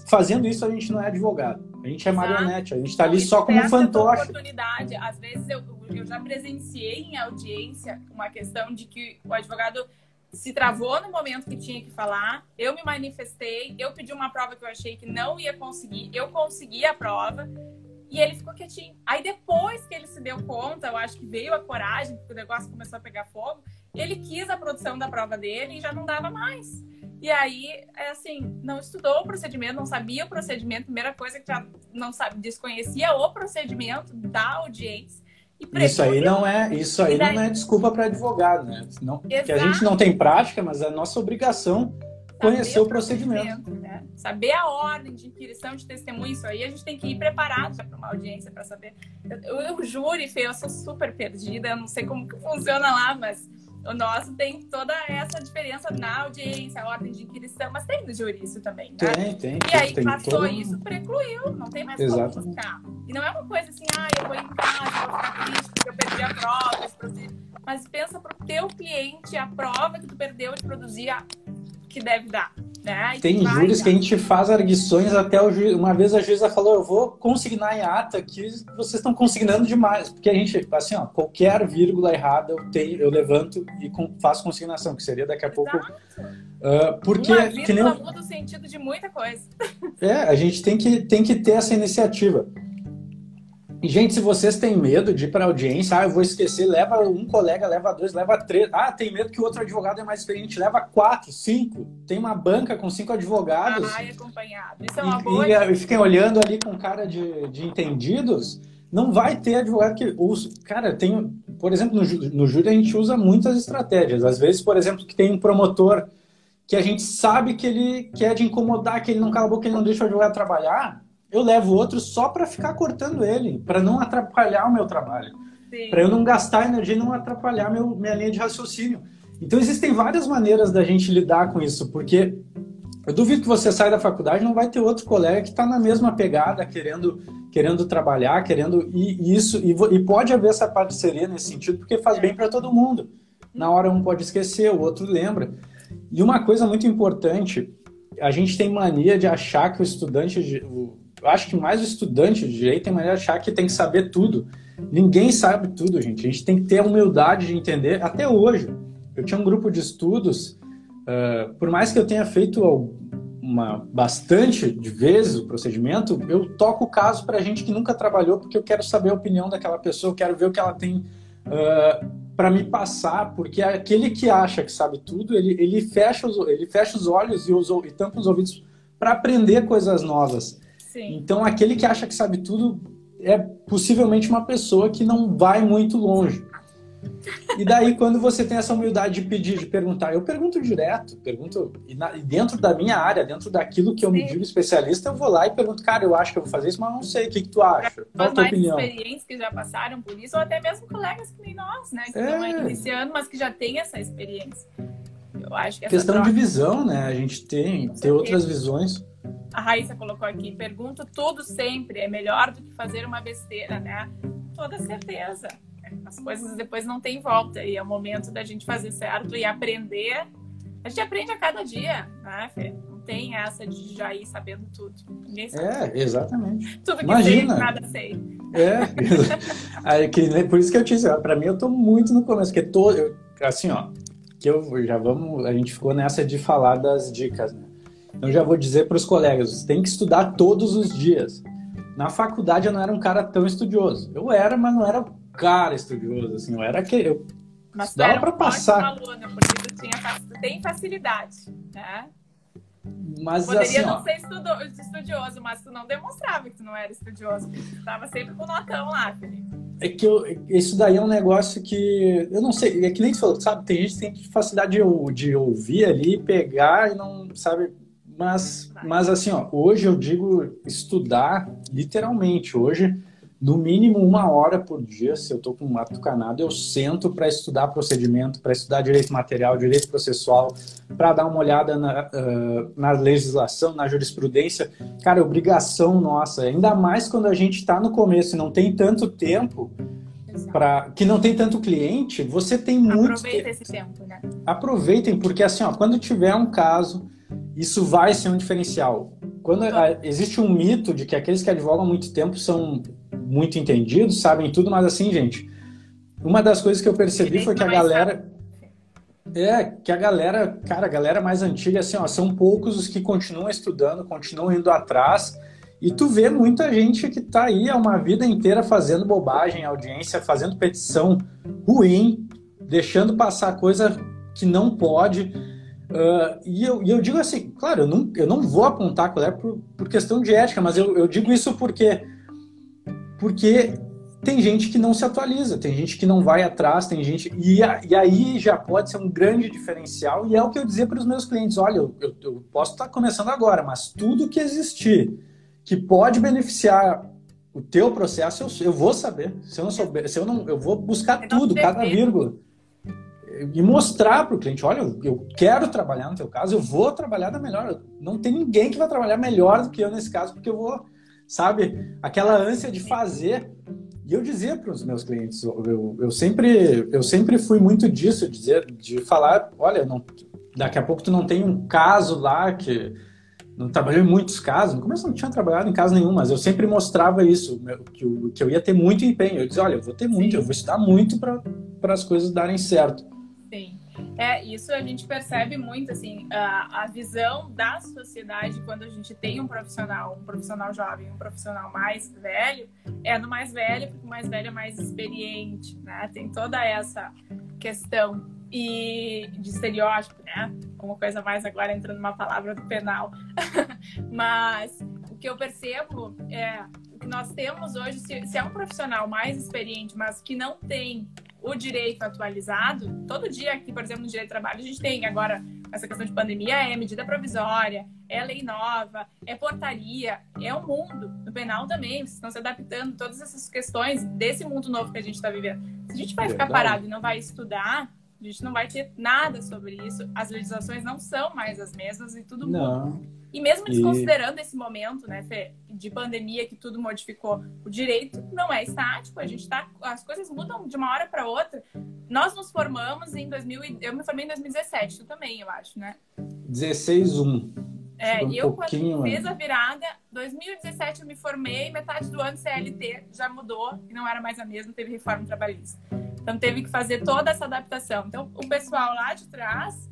Fazendo isso, a gente não é advogado. A gente é marionete, a gente está ali só como fantoche. oportunidade. Às vezes eu, eu já presenciei em audiência uma questão de que o advogado se travou no momento que tinha que falar, eu me manifestei, eu pedi uma prova que eu achei que não ia conseguir, eu consegui a prova e ele ficou quietinho. Aí depois que ele se deu conta, eu acho que veio a coragem, porque o negócio começou a pegar fogo, ele quis a produção da prova dele e já não dava mais. E aí, é assim, não estudou o procedimento, não sabia o procedimento, primeira coisa que já não sabe, desconhecia o procedimento da audiência. Isso aí não é, isso aí daí... não é desculpa para advogado, né? Não, que a gente não tem prática, mas é nossa obrigação conhecer o procedimento. procedimento né? Saber a ordem de inquirição de testemunho, isso aí a gente tem que ir preparado para uma audiência para saber. Eu, eu, eu juro, Fê, eu sou super perdida, eu não sei como que funciona lá, mas o nosso tem toda essa diferença na audiência, a ordem de inquirição, mas tem no jurízo também, né? Tem, tem. E aí tem passou todo... isso, precluiu, não tem mais Exatamente. como buscar. E não é uma coisa assim, ah, eu vou em casa, vou ficar triste porque eu perdi a prova, mas pensa pro teu cliente a prova que tu perdeu de produzir a... que deve dar. Né? Tem júris que a gente faz arguições até o juiz. Uma vez a juíza falou: Eu vou consignar em ata que vocês estão consignando demais. Porque a gente, assim, ó, qualquer vírgula errada eu, tenho, eu levanto e faço consignação, que seria daqui a pouco. Uh, porque. Uma que nem... muda o sentido de muita coisa. É, a gente tem que, tem que ter essa iniciativa. E, gente, se vocês têm medo de ir para audiência, ah, eu vou esquecer, leva um colega, leva dois, leva três. Ah, tem medo que o outro advogado é mais experiente, leva quatro, cinco. Tem uma banca com cinco advogados. Ah, acompanhado. Isso é uma e, boa. E, e fiquem olhando ali com cara de, de entendidos. Não vai ter advogado que usa. Cara, tem. Por exemplo, no, no júri a gente usa muitas estratégias. Às vezes, por exemplo, que tem um promotor que a gente sabe que ele quer de incomodar, que ele não cala a boca, que ele não deixa o advogado trabalhar eu levo outro só para ficar cortando ele, para não atrapalhar o meu trabalho, para eu não gastar energia e não atrapalhar meu, minha linha de raciocínio. Então existem várias maneiras da gente lidar com isso, porque eu duvido que você saia da faculdade não vai ter outro colega que está na mesma pegada, querendo querendo trabalhar, querendo e isso e, e pode haver essa parceria nesse sentido, porque faz bem para todo mundo. Na hora um pode esquecer, o outro lembra. E uma coisa muito importante, a gente tem mania de achar que o estudante, o eu acho que mais o estudante de direito tem maneira de achar que tem que saber tudo. Ninguém sabe tudo, gente. A gente tem que ter a humildade de entender. Até hoje, eu tinha um grupo de estudos, uh, por mais que eu tenha feito uma bastante de vezes o procedimento, eu toco o caso para gente que nunca trabalhou, porque eu quero saber a opinião daquela pessoa, eu quero ver o que ela tem uh, para me passar, porque aquele que acha que sabe tudo, ele, ele, fecha, os, ele fecha os olhos e, os, e tampa os ouvidos para aprender coisas novas. Sim. Então, aquele que acha que sabe tudo é possivelmente uma pessoa que não vai muito longe. E daí, quando você tem essa humildade de pedir, de perguntar, eu pergunto direto, pergunto, e, na, e dentro da minha área, dentro daquilo que eu Sim. me digo especialista, eu vou lá e pergunto, cara, eu acho que eu vou fazer isso, mas não sei, o que, que tu acha? Qual a tua opinião? experientes que já passaram por isso, ou até mesmo colegas que nem nós, né, que é. estão iniciando, mas que já têm essa experiência. Eu acho que essa Questão troca... de visão, né, a gente tem, ter outras visões. A Raíssa colocou aqui, pergunto tudo sempre, é melhor do que fazer uma besteira, né? Toda certeza. As coisas depois não tem volta e é o momento da gente fazer certo e aprender. A gente aprende a cada dia, né, Fê? Não tem essa de já ir sabendo tudo. É, exatamente. Tudo que Imagina. sei, nada sei. É, por isso que eu te disse, para mim eu tô muito no começo, porque tô, eu, assim, ó, que eu já vamos, a gente ficou nessa de falar das dicas, né? Então já vou dizer para os colegas, você tem que estudar todos os dias. Na faculdade eu não era um cara tão estudioso. Eu era, mas não era cara estudioso, assim, eu era que eu mas dava para passar. Aluna, porque tu tinha, tem facilidade, né? Mas, Poderia assim, não ó, ser estudo, estudioso, mas tu não demonstrava que tu não era estudioso. Tu estava sempre com notão lá, Felipe. É que eu, isso daí é um negócio que eu não sei, é que nem você falou, sabe? Tem gente que tem facilidade de, de ouvir ali, pegar e não sabe mas, mas assim, ó, hoje eu digo estudar literalmente. Hoje, no mínimo uma hora por dia, se eu estou com um atucanado, eu sento para estudar procedimento, para estudar direito material, direito processual, para dar uma olhada na, uh, na legislação, na jurisprudência. Cara, é obrigação nossa, ainda mais quando a gente está no começo e não tem tanto tempo. Pra, que não tem tanto cliente, você tem muito. Aproveita esse tempo, né? Aproveitem, porque assim, ó, quando tiver um caso, isso vai ser um diferencial. Quando a, existe um mito de que aqueles que advogam há muito tempo são muito entendidos, sabem tudo, mas assim, gente, uma das coisas que eu percebi foi que a galera é que a galera, cara, a galera mais antiga assim, ó, são poucos os que continuam estudando, continuam indo atrás. E tu vê muita gente que tá aí há uma vida inteira fazendo bobagem, audiência, fazendo petição ruim, deixando passar coisa que não pode. Uh, e, eu, e eu digo assim, claro, eu não, eu não vou apontar qual é por, por questão de ética, mas eu, eu digo isso porque, porque tem gente que não se atualiza, tem gente que não vai atrás, tem gente. E, e aí já pode ser um grande diferencial, e é o que eu dizia para os meus clientes: olha, eu, eu, eu posso estar começando agora, mas tudo que existir que pode beneficiar o teu processo, eu, eu vou saber. Se eu não souber, se eu não, eu vou buscar tudo, cada vírgula e mostrar para o cliente, olha, eu quero trabalhar no teu caso, eu vou trabalhar da melhor. Não tem ninguém que vai trabalhar melhor do que eu nesse caso, porque eu vou, sabe, aquela ânsia de fazer. E eu dizia para os meus clientes, eu, eu, sempre, eu sempre fui muito disso, dizer, de falar, olha, não, daqui a pouco tu não tem um caso lá que não trabalhei em muitos casos, no começo não tinha trabalhado em caso nenhum, mas eu sempre mostrava isso, que eu, que eu ia ter muito empenho. Eu dizia, olha, eu vou ter muito, eu vou estudar muito para as coisas darem certo. Sim. É, isso a gente percebe muito, assim, a, a visão da sociedade quando a gente tem um profissional, um profissional jovem, um profissional mais velho, é do mais velho, porque o mais velho é mais experiente, né? Tem toda essa questão e de estereótipo, né? Uma coisa mais agora entrando numa palavra do penal. Mas o que eu percebo é que nós temos hoje, se é um profissional mais experiente, mas que não tem o direito atualizado, todo dia aqui, por exemplo, no direito do trabalho, a gente tem agora essa questão de pandemia, é medida provisória, é lei nova, é portaria, é o mundo. No penal também, vocês estão se adaptando todas essas questões desse mundo novo que a gente está vivendo. Se a gente vai Verdade. ficar parado e não vai estudar, a gente não vai ter nada sobre isso. As legislações não são mais as mesmas e tudo muda. E mesmo desconsiderando e... esse momento, né, Fê, de pandemia que tudo modificou, o direito não é estático, a gente tá, as coisas mudam de uma hora para outra. Nós nos formamos em 2000, eu me formei em 2017, tu também, eu acho, né? 16 1. É, um e eu quando fiz a virada, 2017 eu me formei, metade do ano CLT já mudou e não era mais a mesma, teve reforma trabalhista. Então teve que fazer toda essa adaptação. Então o pessoal lá de trás,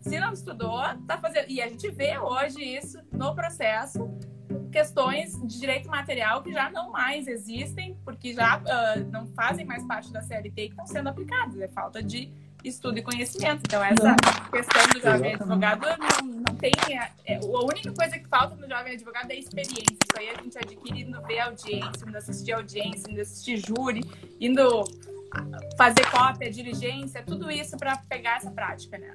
se não estudou, tá fazendo. E a gente vê hoje isso no processo, questões de direito material que já não mais existem, porque já uh, não fazem mais parte da CLT e estão sendo aplicadas. É falta de estudo e conhecimento. Então, essa questão do jovem advogado não, não tem. É, é, a única coisa que falta no jovem advogado é experiência. Isso aí a gente adquire indo ver audiência, indo assistir audiência, indo assistir júri, indo fazer cópia, diligência, tudo isso para pegar essa prática, né?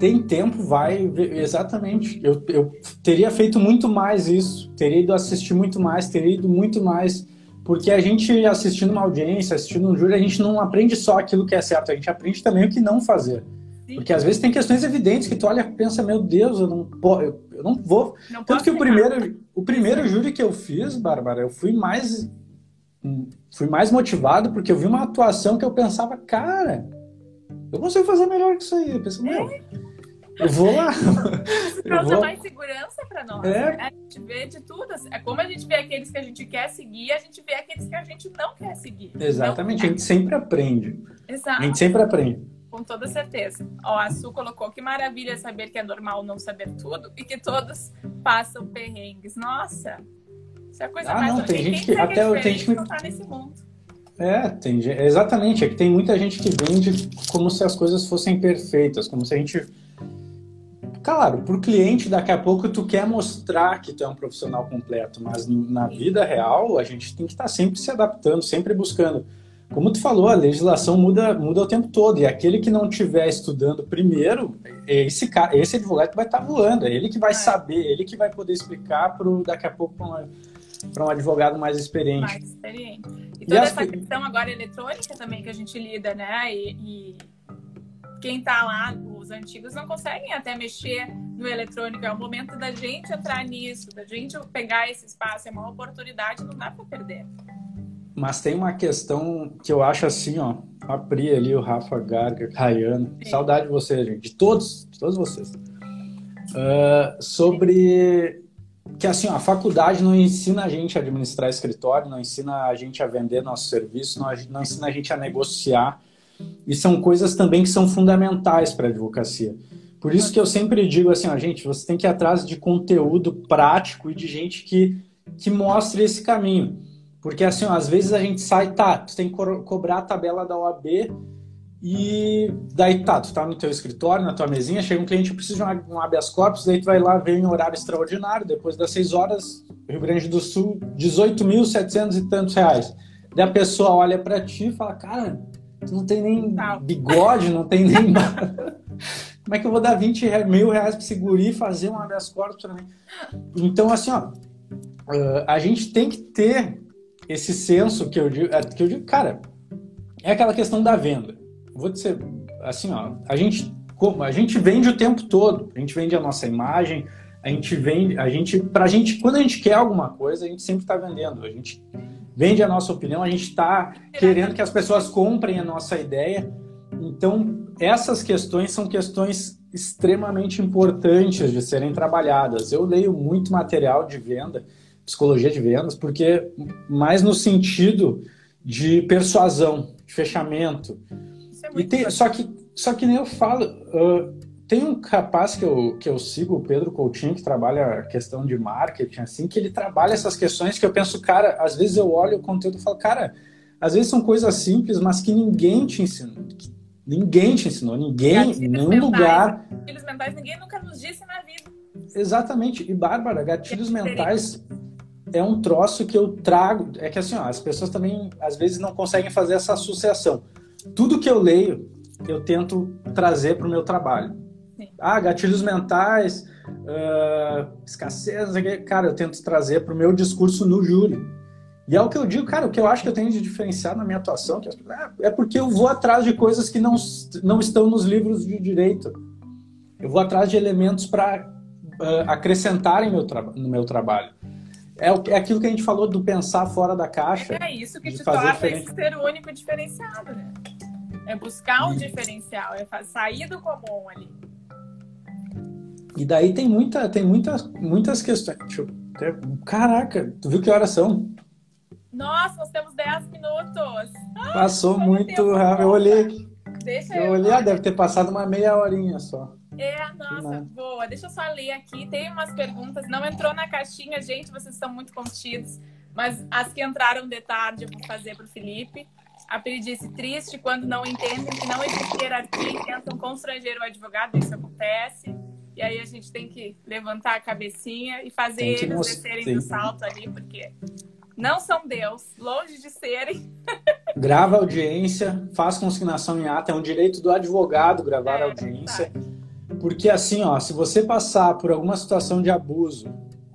Tem tempo, vai, exatamente. Eu, eu teria feito muito mais isso, teria ido assistir muito mais, teria ido muito mais porque a gente assistindo uma audiência, assistindo um júri, a gente não aprende só aquilo que é certo, a gente aprende também o que não fazer. Sim. Porque às vezes tem questões evidentes que tu olha e pensa, meu Deus, eu não, eu, eu não vou. Não Tanto que o primeiro, o primeiro júri que eu fiz, Bárbara, eu fui mais fui mais motivado porque eu vi uma atuação que eu pensava, cara, eu consigo fazer melhor que isso aí. Eu pensei, meu, é. Eu vou lá. Isso causa vou... mais segurança para nós. É. Né? A gente vê de tudo. Assim. É como a gente vê aqueles que a gente quer seguir, a gente vê aqueles que a gente não quer seguir. Exatamente, a gente sempre aprende. Exato. A gente sempre aprende. Com toda certeza. Ó, a Su colocou que maravilha saber que é normal não saber tudo e que todos passam perrengues. Nossa, isso é coisa ah, mais... Não, tem gente que, até tem gente que... Tá nesse mundo. É, tem, exatamente. É que tem muita gente que vende como se as coisas fossem perfeitas, como se a gente Claro, para o cliente, daqui a pouco tu quer mostrar que tu é um profissional completo, mas na vida real a gente tem que estar tá sempre se adaptando, sempre buscando. Como tu falou, a legislação muda, muda o tempo todo, e aquele que não estiver estudando primeiro, é esse, esse advogado vai estar tá voando, é ele que vai é. saber, é ele que vai poder explicar pro, daqui a pouco para um advogado mais experiente. Mais experiente. E toda e essa questão agora eletrônica também que a gente lida, né? E, e quem está lá, os antigos, não conseguem até mexer no eletrônico. É o momento da gente entrar nisso, da gente pegar esse espaço. É uma oportunidade, não dá para perder. Mas tem uma questão que eu acho assim, ó. A Pri ali, o Rafa Garga, Rayana. Saudade de vocês, gente. De todos, de todos vocês. Uh, sobre que assim, a faculdade não ensina a gente a administrar escritório, não ensina a gente a vender nosso serviço, não, não ensina a gente a negociar e são coisas também que são fundamentais para a advocacia. Por isso que eu sempre digo assim, ó, gente, você tem que ir atrás de conteúdo prático e de gente que, que mostre esse caminho. Porque assim, ó, às vezes a gente sai, tá, tu tem que co cobrar a tabela da OAB e daí tá, tu tá no teu escritório, na tua mesinha, chega um cliente, precisa de um habeas corpus, daí tu vai lá, vem em horário extraordinário, depois das seis horas, Rio Grande do Sul, 18.700 e tantos reais. Daí a pessoa olha para ti e fala, cara, não tem nem bigode, não tem nem. Como é que eu vou dar 20 mil reais para segurar e fazer uma habeas corpus para mim? Então, assim, ó, a gente tem que ter esse senso que eu digo, é, que eu digo, cara, é aquela questão da venda. Vou dizer, assim, ó, a gente, a gente vende o tempo todo, a gente vende a nossa imagem, a gente vende, a gente, pra gente, quando a gente quer alguma coisa, a gente sempre está vendendo, a gente vende a nossa opinião, a gente está querendo que as pessoas comprem a nossa ideia. Então, essas questões são questões extremamente importantes de serem trabalhadas. Eu leio muito material de venda, psicologia de vendas, porque mais no sentido de persuasão, de fechamento. É e tem, só que só que nem eu falo, uh, tem um rapaz que eu, que eu sigo, o Pedro Coutinho, que trabalha a questão de marketing, assim, que ele trabalha essas questões que eu penso, cara, às vezes eu olho o conteúdo e falo, cara, às vezes são coisas simples, mas que ninguém te ensinou. Ninguém te ensinou, ninguém, em nenhum mentais, lugar. Gatilhos mentais, ninguém nunca nos disse na vida. Exatamente. E, Bárbara, gatilhos mentais é um troço que eu trago. É que assim, ó, as pessoas também às vezes não conseguem fazer essa associação. Tudo que eu leio, eu tento trazer para o meu trabalho. Ah, gatilhos mentais, uh, escassez, cara, eu tento trazer para o meu discurso no júri. E é o que eu digo, cara, o que eu acho que eu tenho de diferenciar na minha atuação é, é porque eu vou atrás de coisas que não, não estão nos livros de direito. Eu vou atrás de elementos para uh, acrescentarem meu no meu trabalho. É, é aquilo que a gente falou do pensar fora da caixa. É isso que te torna esse ser único diferenciado, né? É buscar um e... diferencial, é sair do comum ali. E daí tem, muita, tem muitas, muitas questões. Deixa eu... Caraca, tu viu que horas são? Nossa, nós temos 10 minutos. Passou muito rápido. Eu olhei. Deixa eu, eu olhei, ah, deve ter passado uma meia horinha só. É, nossa, boa. Deixa eu só ler aqui. Tem umas perguntas. Não entrou na caixinha, gente, vocês estão muito contidos. Mas as que entraram de tarde eu vou fazer para o Felipe. A Pri disse triste quando não entendem que não existe hierarquia e tentam constranger o advogado. Isso acontece. E aí a gente tem que levantar a cabecinha e fazer eles descerem do salto ali, porque não são Deus, longe de serem. Grava audiência, faz consignação em ata, é um direito do advogado gravar é, audiência. Porque assim, ó, se você passar por alguma situação de abuso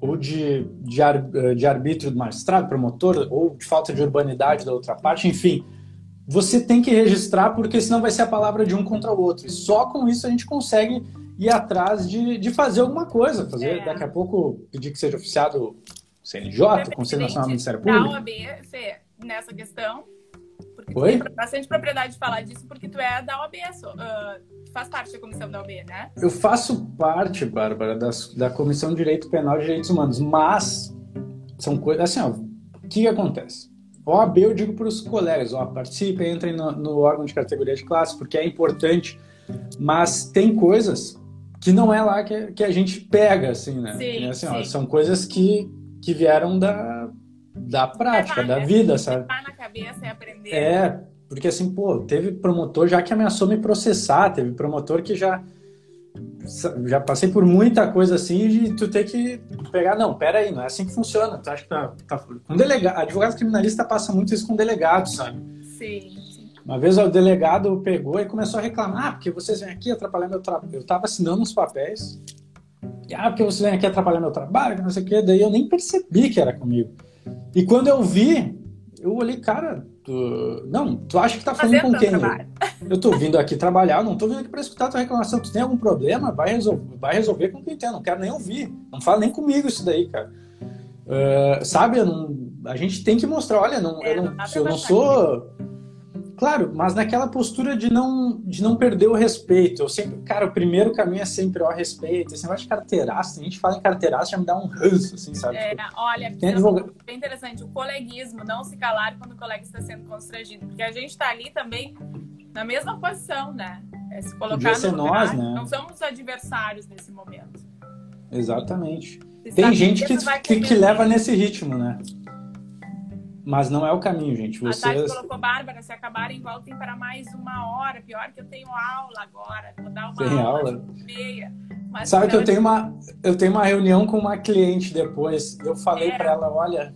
ou de, de, de arbítrio do magistrado, promotor, ou de falta de urbanidade da outra parte, enfim, você tem que registrar porque senão vai ser a palavra de um contra o outro. E só com isso a gente consegue ir atrás de, de fazer alguma coisa, fazer é. daqui a pouco pedir que seja oficiado CNJ, Conselho Nacional do Ministério Público. Da OAB, Fê, nessa questão, porque Oi? tem bastante propriedade de falar disso, porque tu é da OAB, uh, faz parte da comissão da OAB, né? Eu faço parte, Bárbara, das, da Comissão de Direito Penal e Direitos Humanos, mas são coisas assim, ó, o que acontece? OAB eu digo para os colegas, ó, participem, entrem no, no órgão de categoria de classe, porque é importante, mas tem coisas que não é lá que, que a gente pega, assim, né? Sim, assim, ó, são coisas que, que vieram da, da prática, da vida, sabe? na cabeça e aprender. É, porque assim, pô, teve promotor já que ameaçou me processar, teve promotor que já já passei por muita coisa assim de tu ter que pegar, não, pera aí, não é assim que funciona. Tu acha que tá, tá com delegado, advogado criminalista passa muito isso com delegado, sabe? Sim. Uma vez o delegado pegou e começou a reclamar, ah, porque vocês vêm aqui atrapalhar meu trabalho. Eu estava assinando uns papéis. E, ah, porque vocês vêm aqui atrapalhar meu trabalho, não sei o quê. Daí eu nem percebi que era comigo. E quando eu vi, eu olhei, cara, tu... não, tu acha que tá falando com quem? Eu, eu tô vindo aqui trabalhar, não tô vindo aqui para escutar tua reclamação. Tu tem algum problema? Vai resolver, vai resolver com quem tem. Não quero nem ouvir. Não fala nem comigo isso daí, cara. Uh, sabe, não, a gente tem que mostrar, olha, não, é, eu não, eu não sou Claro, mas naquela postura de não, de não perder o respeito. Eu sempre, cara, o primeiro caminho é sempre o respeito. Esse negócio de carteiraço, a gente fala em carteiraço, já me dá um ranço, assim, sabe? É, tipo, olha, tem advogado... bem interessante, o coleguismo, não se calar quando o colega está sendo constrangido. Porque a gente está ali também na mesma posição, né? É se colocar Podia ser lugar, nós, né? Não somos adversários nesse momento. Exatamente. Tem gente que, que, que leva nesse ritmo, né? Mas não é o caminho, gente. Vocês... A Tati colocou, Bárbara, se acabarem, voltem para mais uma hora. Pior que eu tenho aula agora. Vou dar uma Tem aula, aula? meia. Mas Sabe que eu tenho, uma, eu tenho uma reunião com uma cliente depois. Eu falei para ela, olha...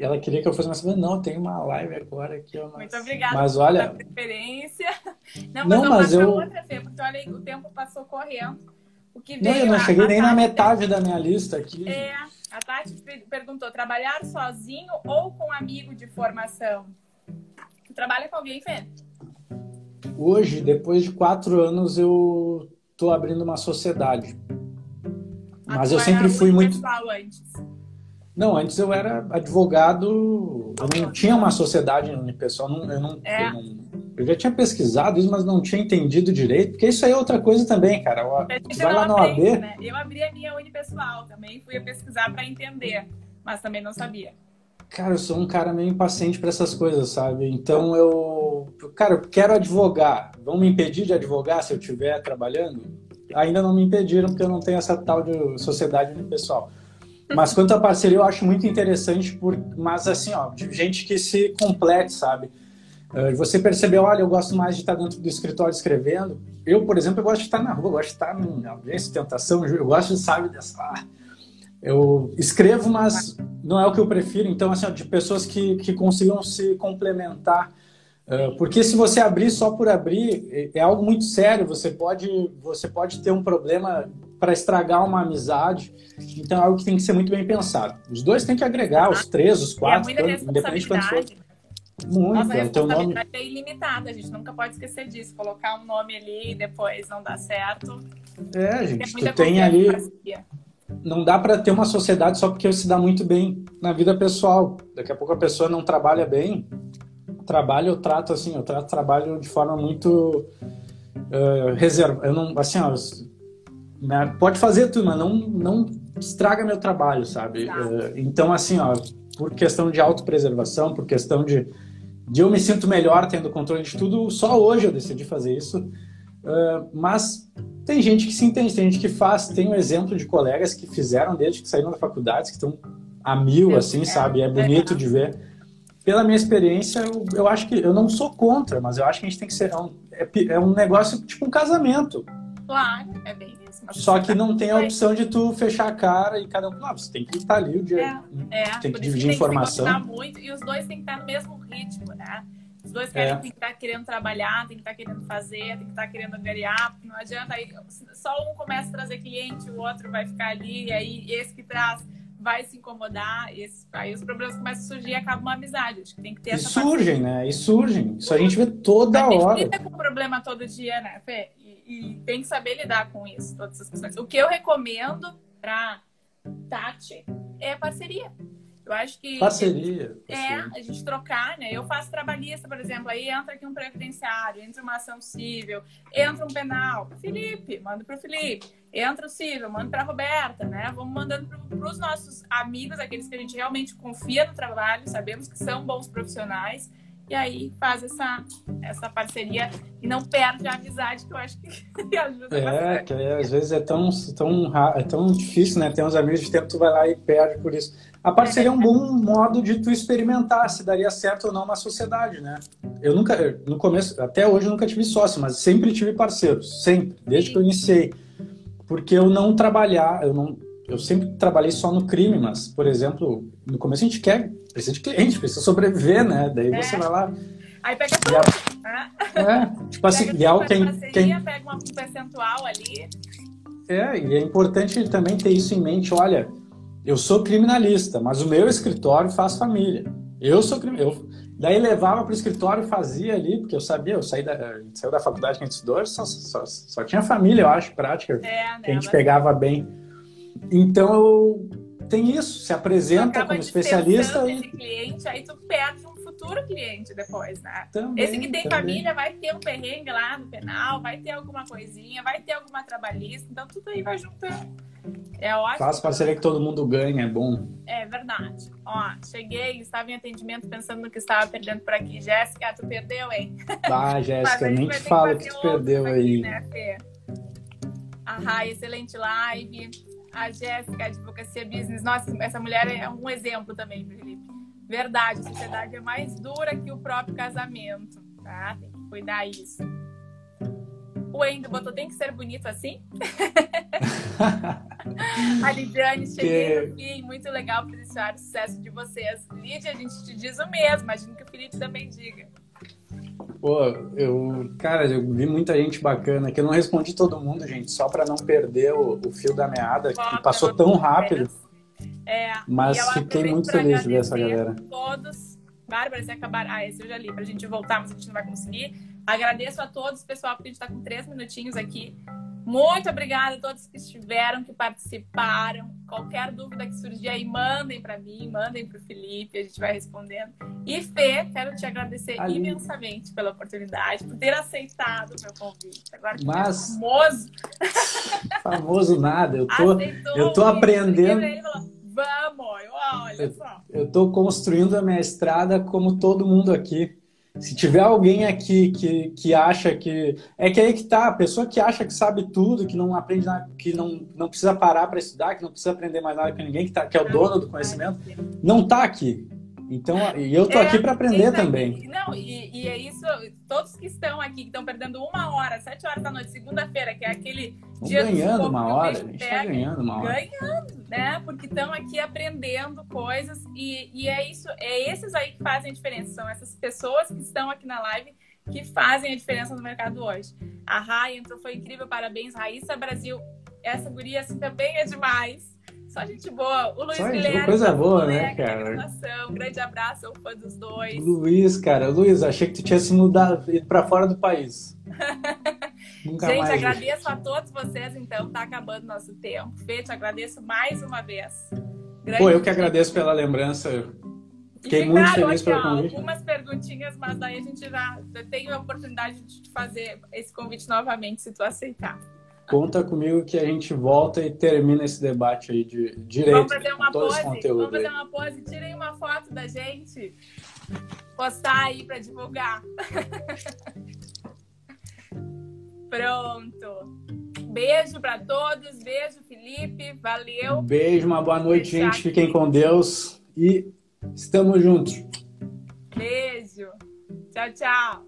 Ela queria que eu fosse mais... Não, tenho uma live agora aqui. Mas... Muito obrigada mas, olha... preferência. Não, mas, não, mas eu... outra, Fê, porque olha, o tempo passou correndo. O que veio, não, eu não cheguei nem na metade da minha lista aqui. É... A Tati perguntou: trabalhar sozinho ou com amigo de formação? Tu trabalha com alguém, Fê? Hoje, depois de quatro anos, eu tô abrindo uma sociedade. Mas eu sempre fui muito. Antes. Não, antes eu era advogado, eu não tinha uma sociedade unipessoal, eu não, é. eu não eu já tinha pesquisado isso, mas não tinha entendido direito, porque isso aí é outra coisa também, cara. Vai lá no aprende, AB. Né? Eu abri a minha unipessoal também, fui pesquisar para entender, mas também não sabia. Cara, eu sou um cara meio impaciente para essas coisas, sabe? Então eu, cara, eu quero advogar. Vão me impedir de advogar se eu estiver trabalhando? Ainda não me impediram porque eu não tenho essa tal de sociedade unipessoal. Mas quanto à parceria, eu acho muito interessante, por, mas assim, ó, de gente que se complete, sabe? Uh, você percebeu, olha, eu gosto mais de estar dentro do escritório escrevendo. Eu, por exemplo, eu gosto de estar na rua, eu gosto de estar em audiência, tentação, eu gosto de, sabe, dessa... Ah, eu escrevo, mas não é o que eu prefiro. Então, assim, de pessoas que, que consigam se complementar. Uh, porque se você abrir só por abrir, é, é algo muito sério. Você pode, você pode ter um problema para estragar uma amizade. Então, é algo que tem que ser muito bem pensado. Os dois têm que agregar, os três, os quatro, é independente de quanto for. Muito, Nossa responsabilidade é ilimitada, a gente nunca pode esquecer disso. Colocar um nome ali e depois não dá certo. É, gente, tu tem ali. Não dá para ter uma sociedade só porque se dá muito bem na vida pessoal. Daqui a pouco a pessoa não trabalha bem. Trabalho eu trato assim, eu trato trabalho de forma muito uh, reserva. Eu não, assim, ó, né, pode fazer tudo, mas não, não estraga meu trabalho, sabe? Tá. Então, assim, ó, por questão de autopreservação, por questão de, de eu me sinto melhor tendo controle de tudo, só hoje eu decidi fazer isso. Uh, mas tem gente que se entende, tem gente que faz. Tem um exemplo de colegas que fizeram desde que saíram da faculdade, que estão a mil, assim, sabe? É bonito é. de ver. Pela minha experiência, eu, eu, acho que eu não sou contra, mas eu acho que a gente tem que ser. É um, é, é um negócio tipo um casamento. Claro, é bem isso. Só que não tem a opção de tu fechar a cara e cada um. Não, você tem que estar ali o dia. É, é. Tem que dividir tem informação. Que muito, e os dois têm que estar no mesmo ritmo, né? Os dois querem, é. tem que estar querendo trabalhar, tem que estar querendo fazer, tem que estar querendo angariar, porque não adianta aí. Só um começa a trazer cliente, o outro vai ficar ali, e aí esse que traz vai se incomodar, esse, aí os problemas começam a surgir e acaba uma amizade. Acho que tem que ter e essa surgem, né? E surgem. Isso a gente vê toda a hora. A gente lida com problema todo dia, né, Fê? E, e, tem que saber lidar com isso, todas essas questões. O que eu recomendo para Tati é parceria. Eu acho que. Parceria. É, a gente trocar, né? Eu faço trabalhista, por exemplo, aí entra aqui um previdenciário, entra uma ação civil, entra um penal. Felipe, manda pro Felipe. Entra o civil, manda pra Roberta, né? Vamos mandando para os nossos amigos, aqueles que a gente realmente confia no trabalho, sabemos que são bons profissionais e aí faz essa, essa parceria e não perde a amizade, que eu acho que ajuda é, bastante. Que às vezes é tão, tão, é tão difícil, né? Tem uns amigos de tempo tu vai lá e perde por isso. A parceria é um bom modo de tu experimentar se daria certo ou não uma sociedade, né? Eu nunca, no começo, até hoje eu nunca tive sócio, mas sempre tive parceiros, sempre, desde que eu iniciei. Porque eu não trabalhar, eu não eu sempre trabalhei só no crime, mas, por exemplo, no começo a gente quer, precisa de cliente, precisa sobreviver, né? Daí é. você vai lá. Aí pega tudo. A... É, tipo assim, e é quem, parceria, quem. Pega um percentual ali. É, e é importante também ter isso em mente. Olha, eu sou criminalista, mas o meu escritório faz família. Eu sou criminalista. Daí levava para o escritório e fazia ali, porque eu sabia, eu saí da, saiu da faculdade que a gente estudou, só, só, só tinha família, eu acho, prática, é, né, que a gente pegava bem. Então, tem isso, se apresenta como especialista. E... cliente, aí tu perde um futuro cliente depois, né? Também, esse que tem também. família vai ter um perrengue lá no penal, vai ter alguma coisinha, vai ter alguma trabalhista, então tudo aí vai juntando. É ótimo. Faz parceria que todo mundo ganha, é bom. É verdade. Ó, cheguei, estava em atendimento pensando no que estava perdendo por aqui. Jéssica, tu perdeu, hein? Ah, Jéssica, nem te fala que, que tu perdeu aqui, aí. Né, Fê? Ah, excelente live. A Jéssica, Advocacia Business. Nossa, essa mulher é um exemplo também, Felipe. Verdade, a sociedade é mais dura que o próprio casamento, tá? Tem que cuidar isso. O Endo botou, tem que ser bonito assim? a Lidiane, cheguei que... no fim, muito legal presenciar o sucesso de vocês. Lídia, a gente te diz o mesmo, imagino que o Felipe também diga. Pô, eu, cara, eu vi muita gente bacana que eu não respondi todo mundo, gente, só para não perder o, o, fio da meada, que passou tão rápido. É, mas fiquei muito feliz de ver essa galera. Todos. Bárbara, se acabar. Ah, esse eu já li, pra gente voltar, mas a gente não vai conseguir. Agradeço a todos, pessoal, porque a gente tá com três minutinhos aqui. Muito obrigada a todos que estiveram, que participaram. Qualquer dúvida que surgir aí, mandem para mim, mandem para o Felipe, a gente vai respondendo. E Fê, quero te agradecer Ali. imensamente pela oportunidade, por ter aceitado o meu convite. Agora que Mas... famoso. Famoso nada, eu tô, eu tô aprendendo. Vamos, olha só. Eu tô construindo a minha estrada como todo mundo aqui. Se tiver alguém aqui que, que acha que. É que aí que tá, a pessoa que acha que sabe tudo, que não aprende nada, que não, não precisa parar para estudar, que não precisa aprender mais nada com ninguém, que, tá, que é o dono do conhecimento, não tá aqui. Então, e eu tô é, aqui para aprender também. Não, e, e, é isso, todos que estão aqui, que estão perdendo uma hora, sete horas da noite, segunda-feira, que é aquele Estão dia ganhando do uma hora, a gente tá ganhando uma hora. Ganhando, né? Porque estão aqui aprendendo coisas e, e é isso, é esses aí que fazem a diferença, são essas pessoas que estão aqui na live que fazem a diferença no mercado hoje. A Rai entrou, foi incrível, parabéns. Raíssa Brasil, essa guria assim também é demais. Só gente boa. O Luiz Guilherme. Coisa boa, né, cara? Um grande abraço, sou fã dos dois. Luiz, cara. Luiz, achei que tu tinha se mudado, ido pra fora do país. Nunca gente, mais. agradeço a todos vocês, então. Tá acabando nosso tempo. Fê, te agradeço mais uma vez. Grande Pô, eu que agradeço pela lembrança. Fiquei muito claro, feliz pelo convite. algumas perguntinhas, mas daí a gente já tem a oportunidade de te fazer esse convite novamente, se tu aceitar. Conta comigo que a gente volta e termina esse debate aí de direito. Vamos fazer uma pose. Vamos fazer uma pose. Tirem uma foto da gente. Postar aí para divulgar. Pronto. Beijo para todos. Beijo, Felipe. Valeu. Beijo, uma boa noite, gente. Fiquem com Deus e estamos juntos. Beijo. Tchau, tchau.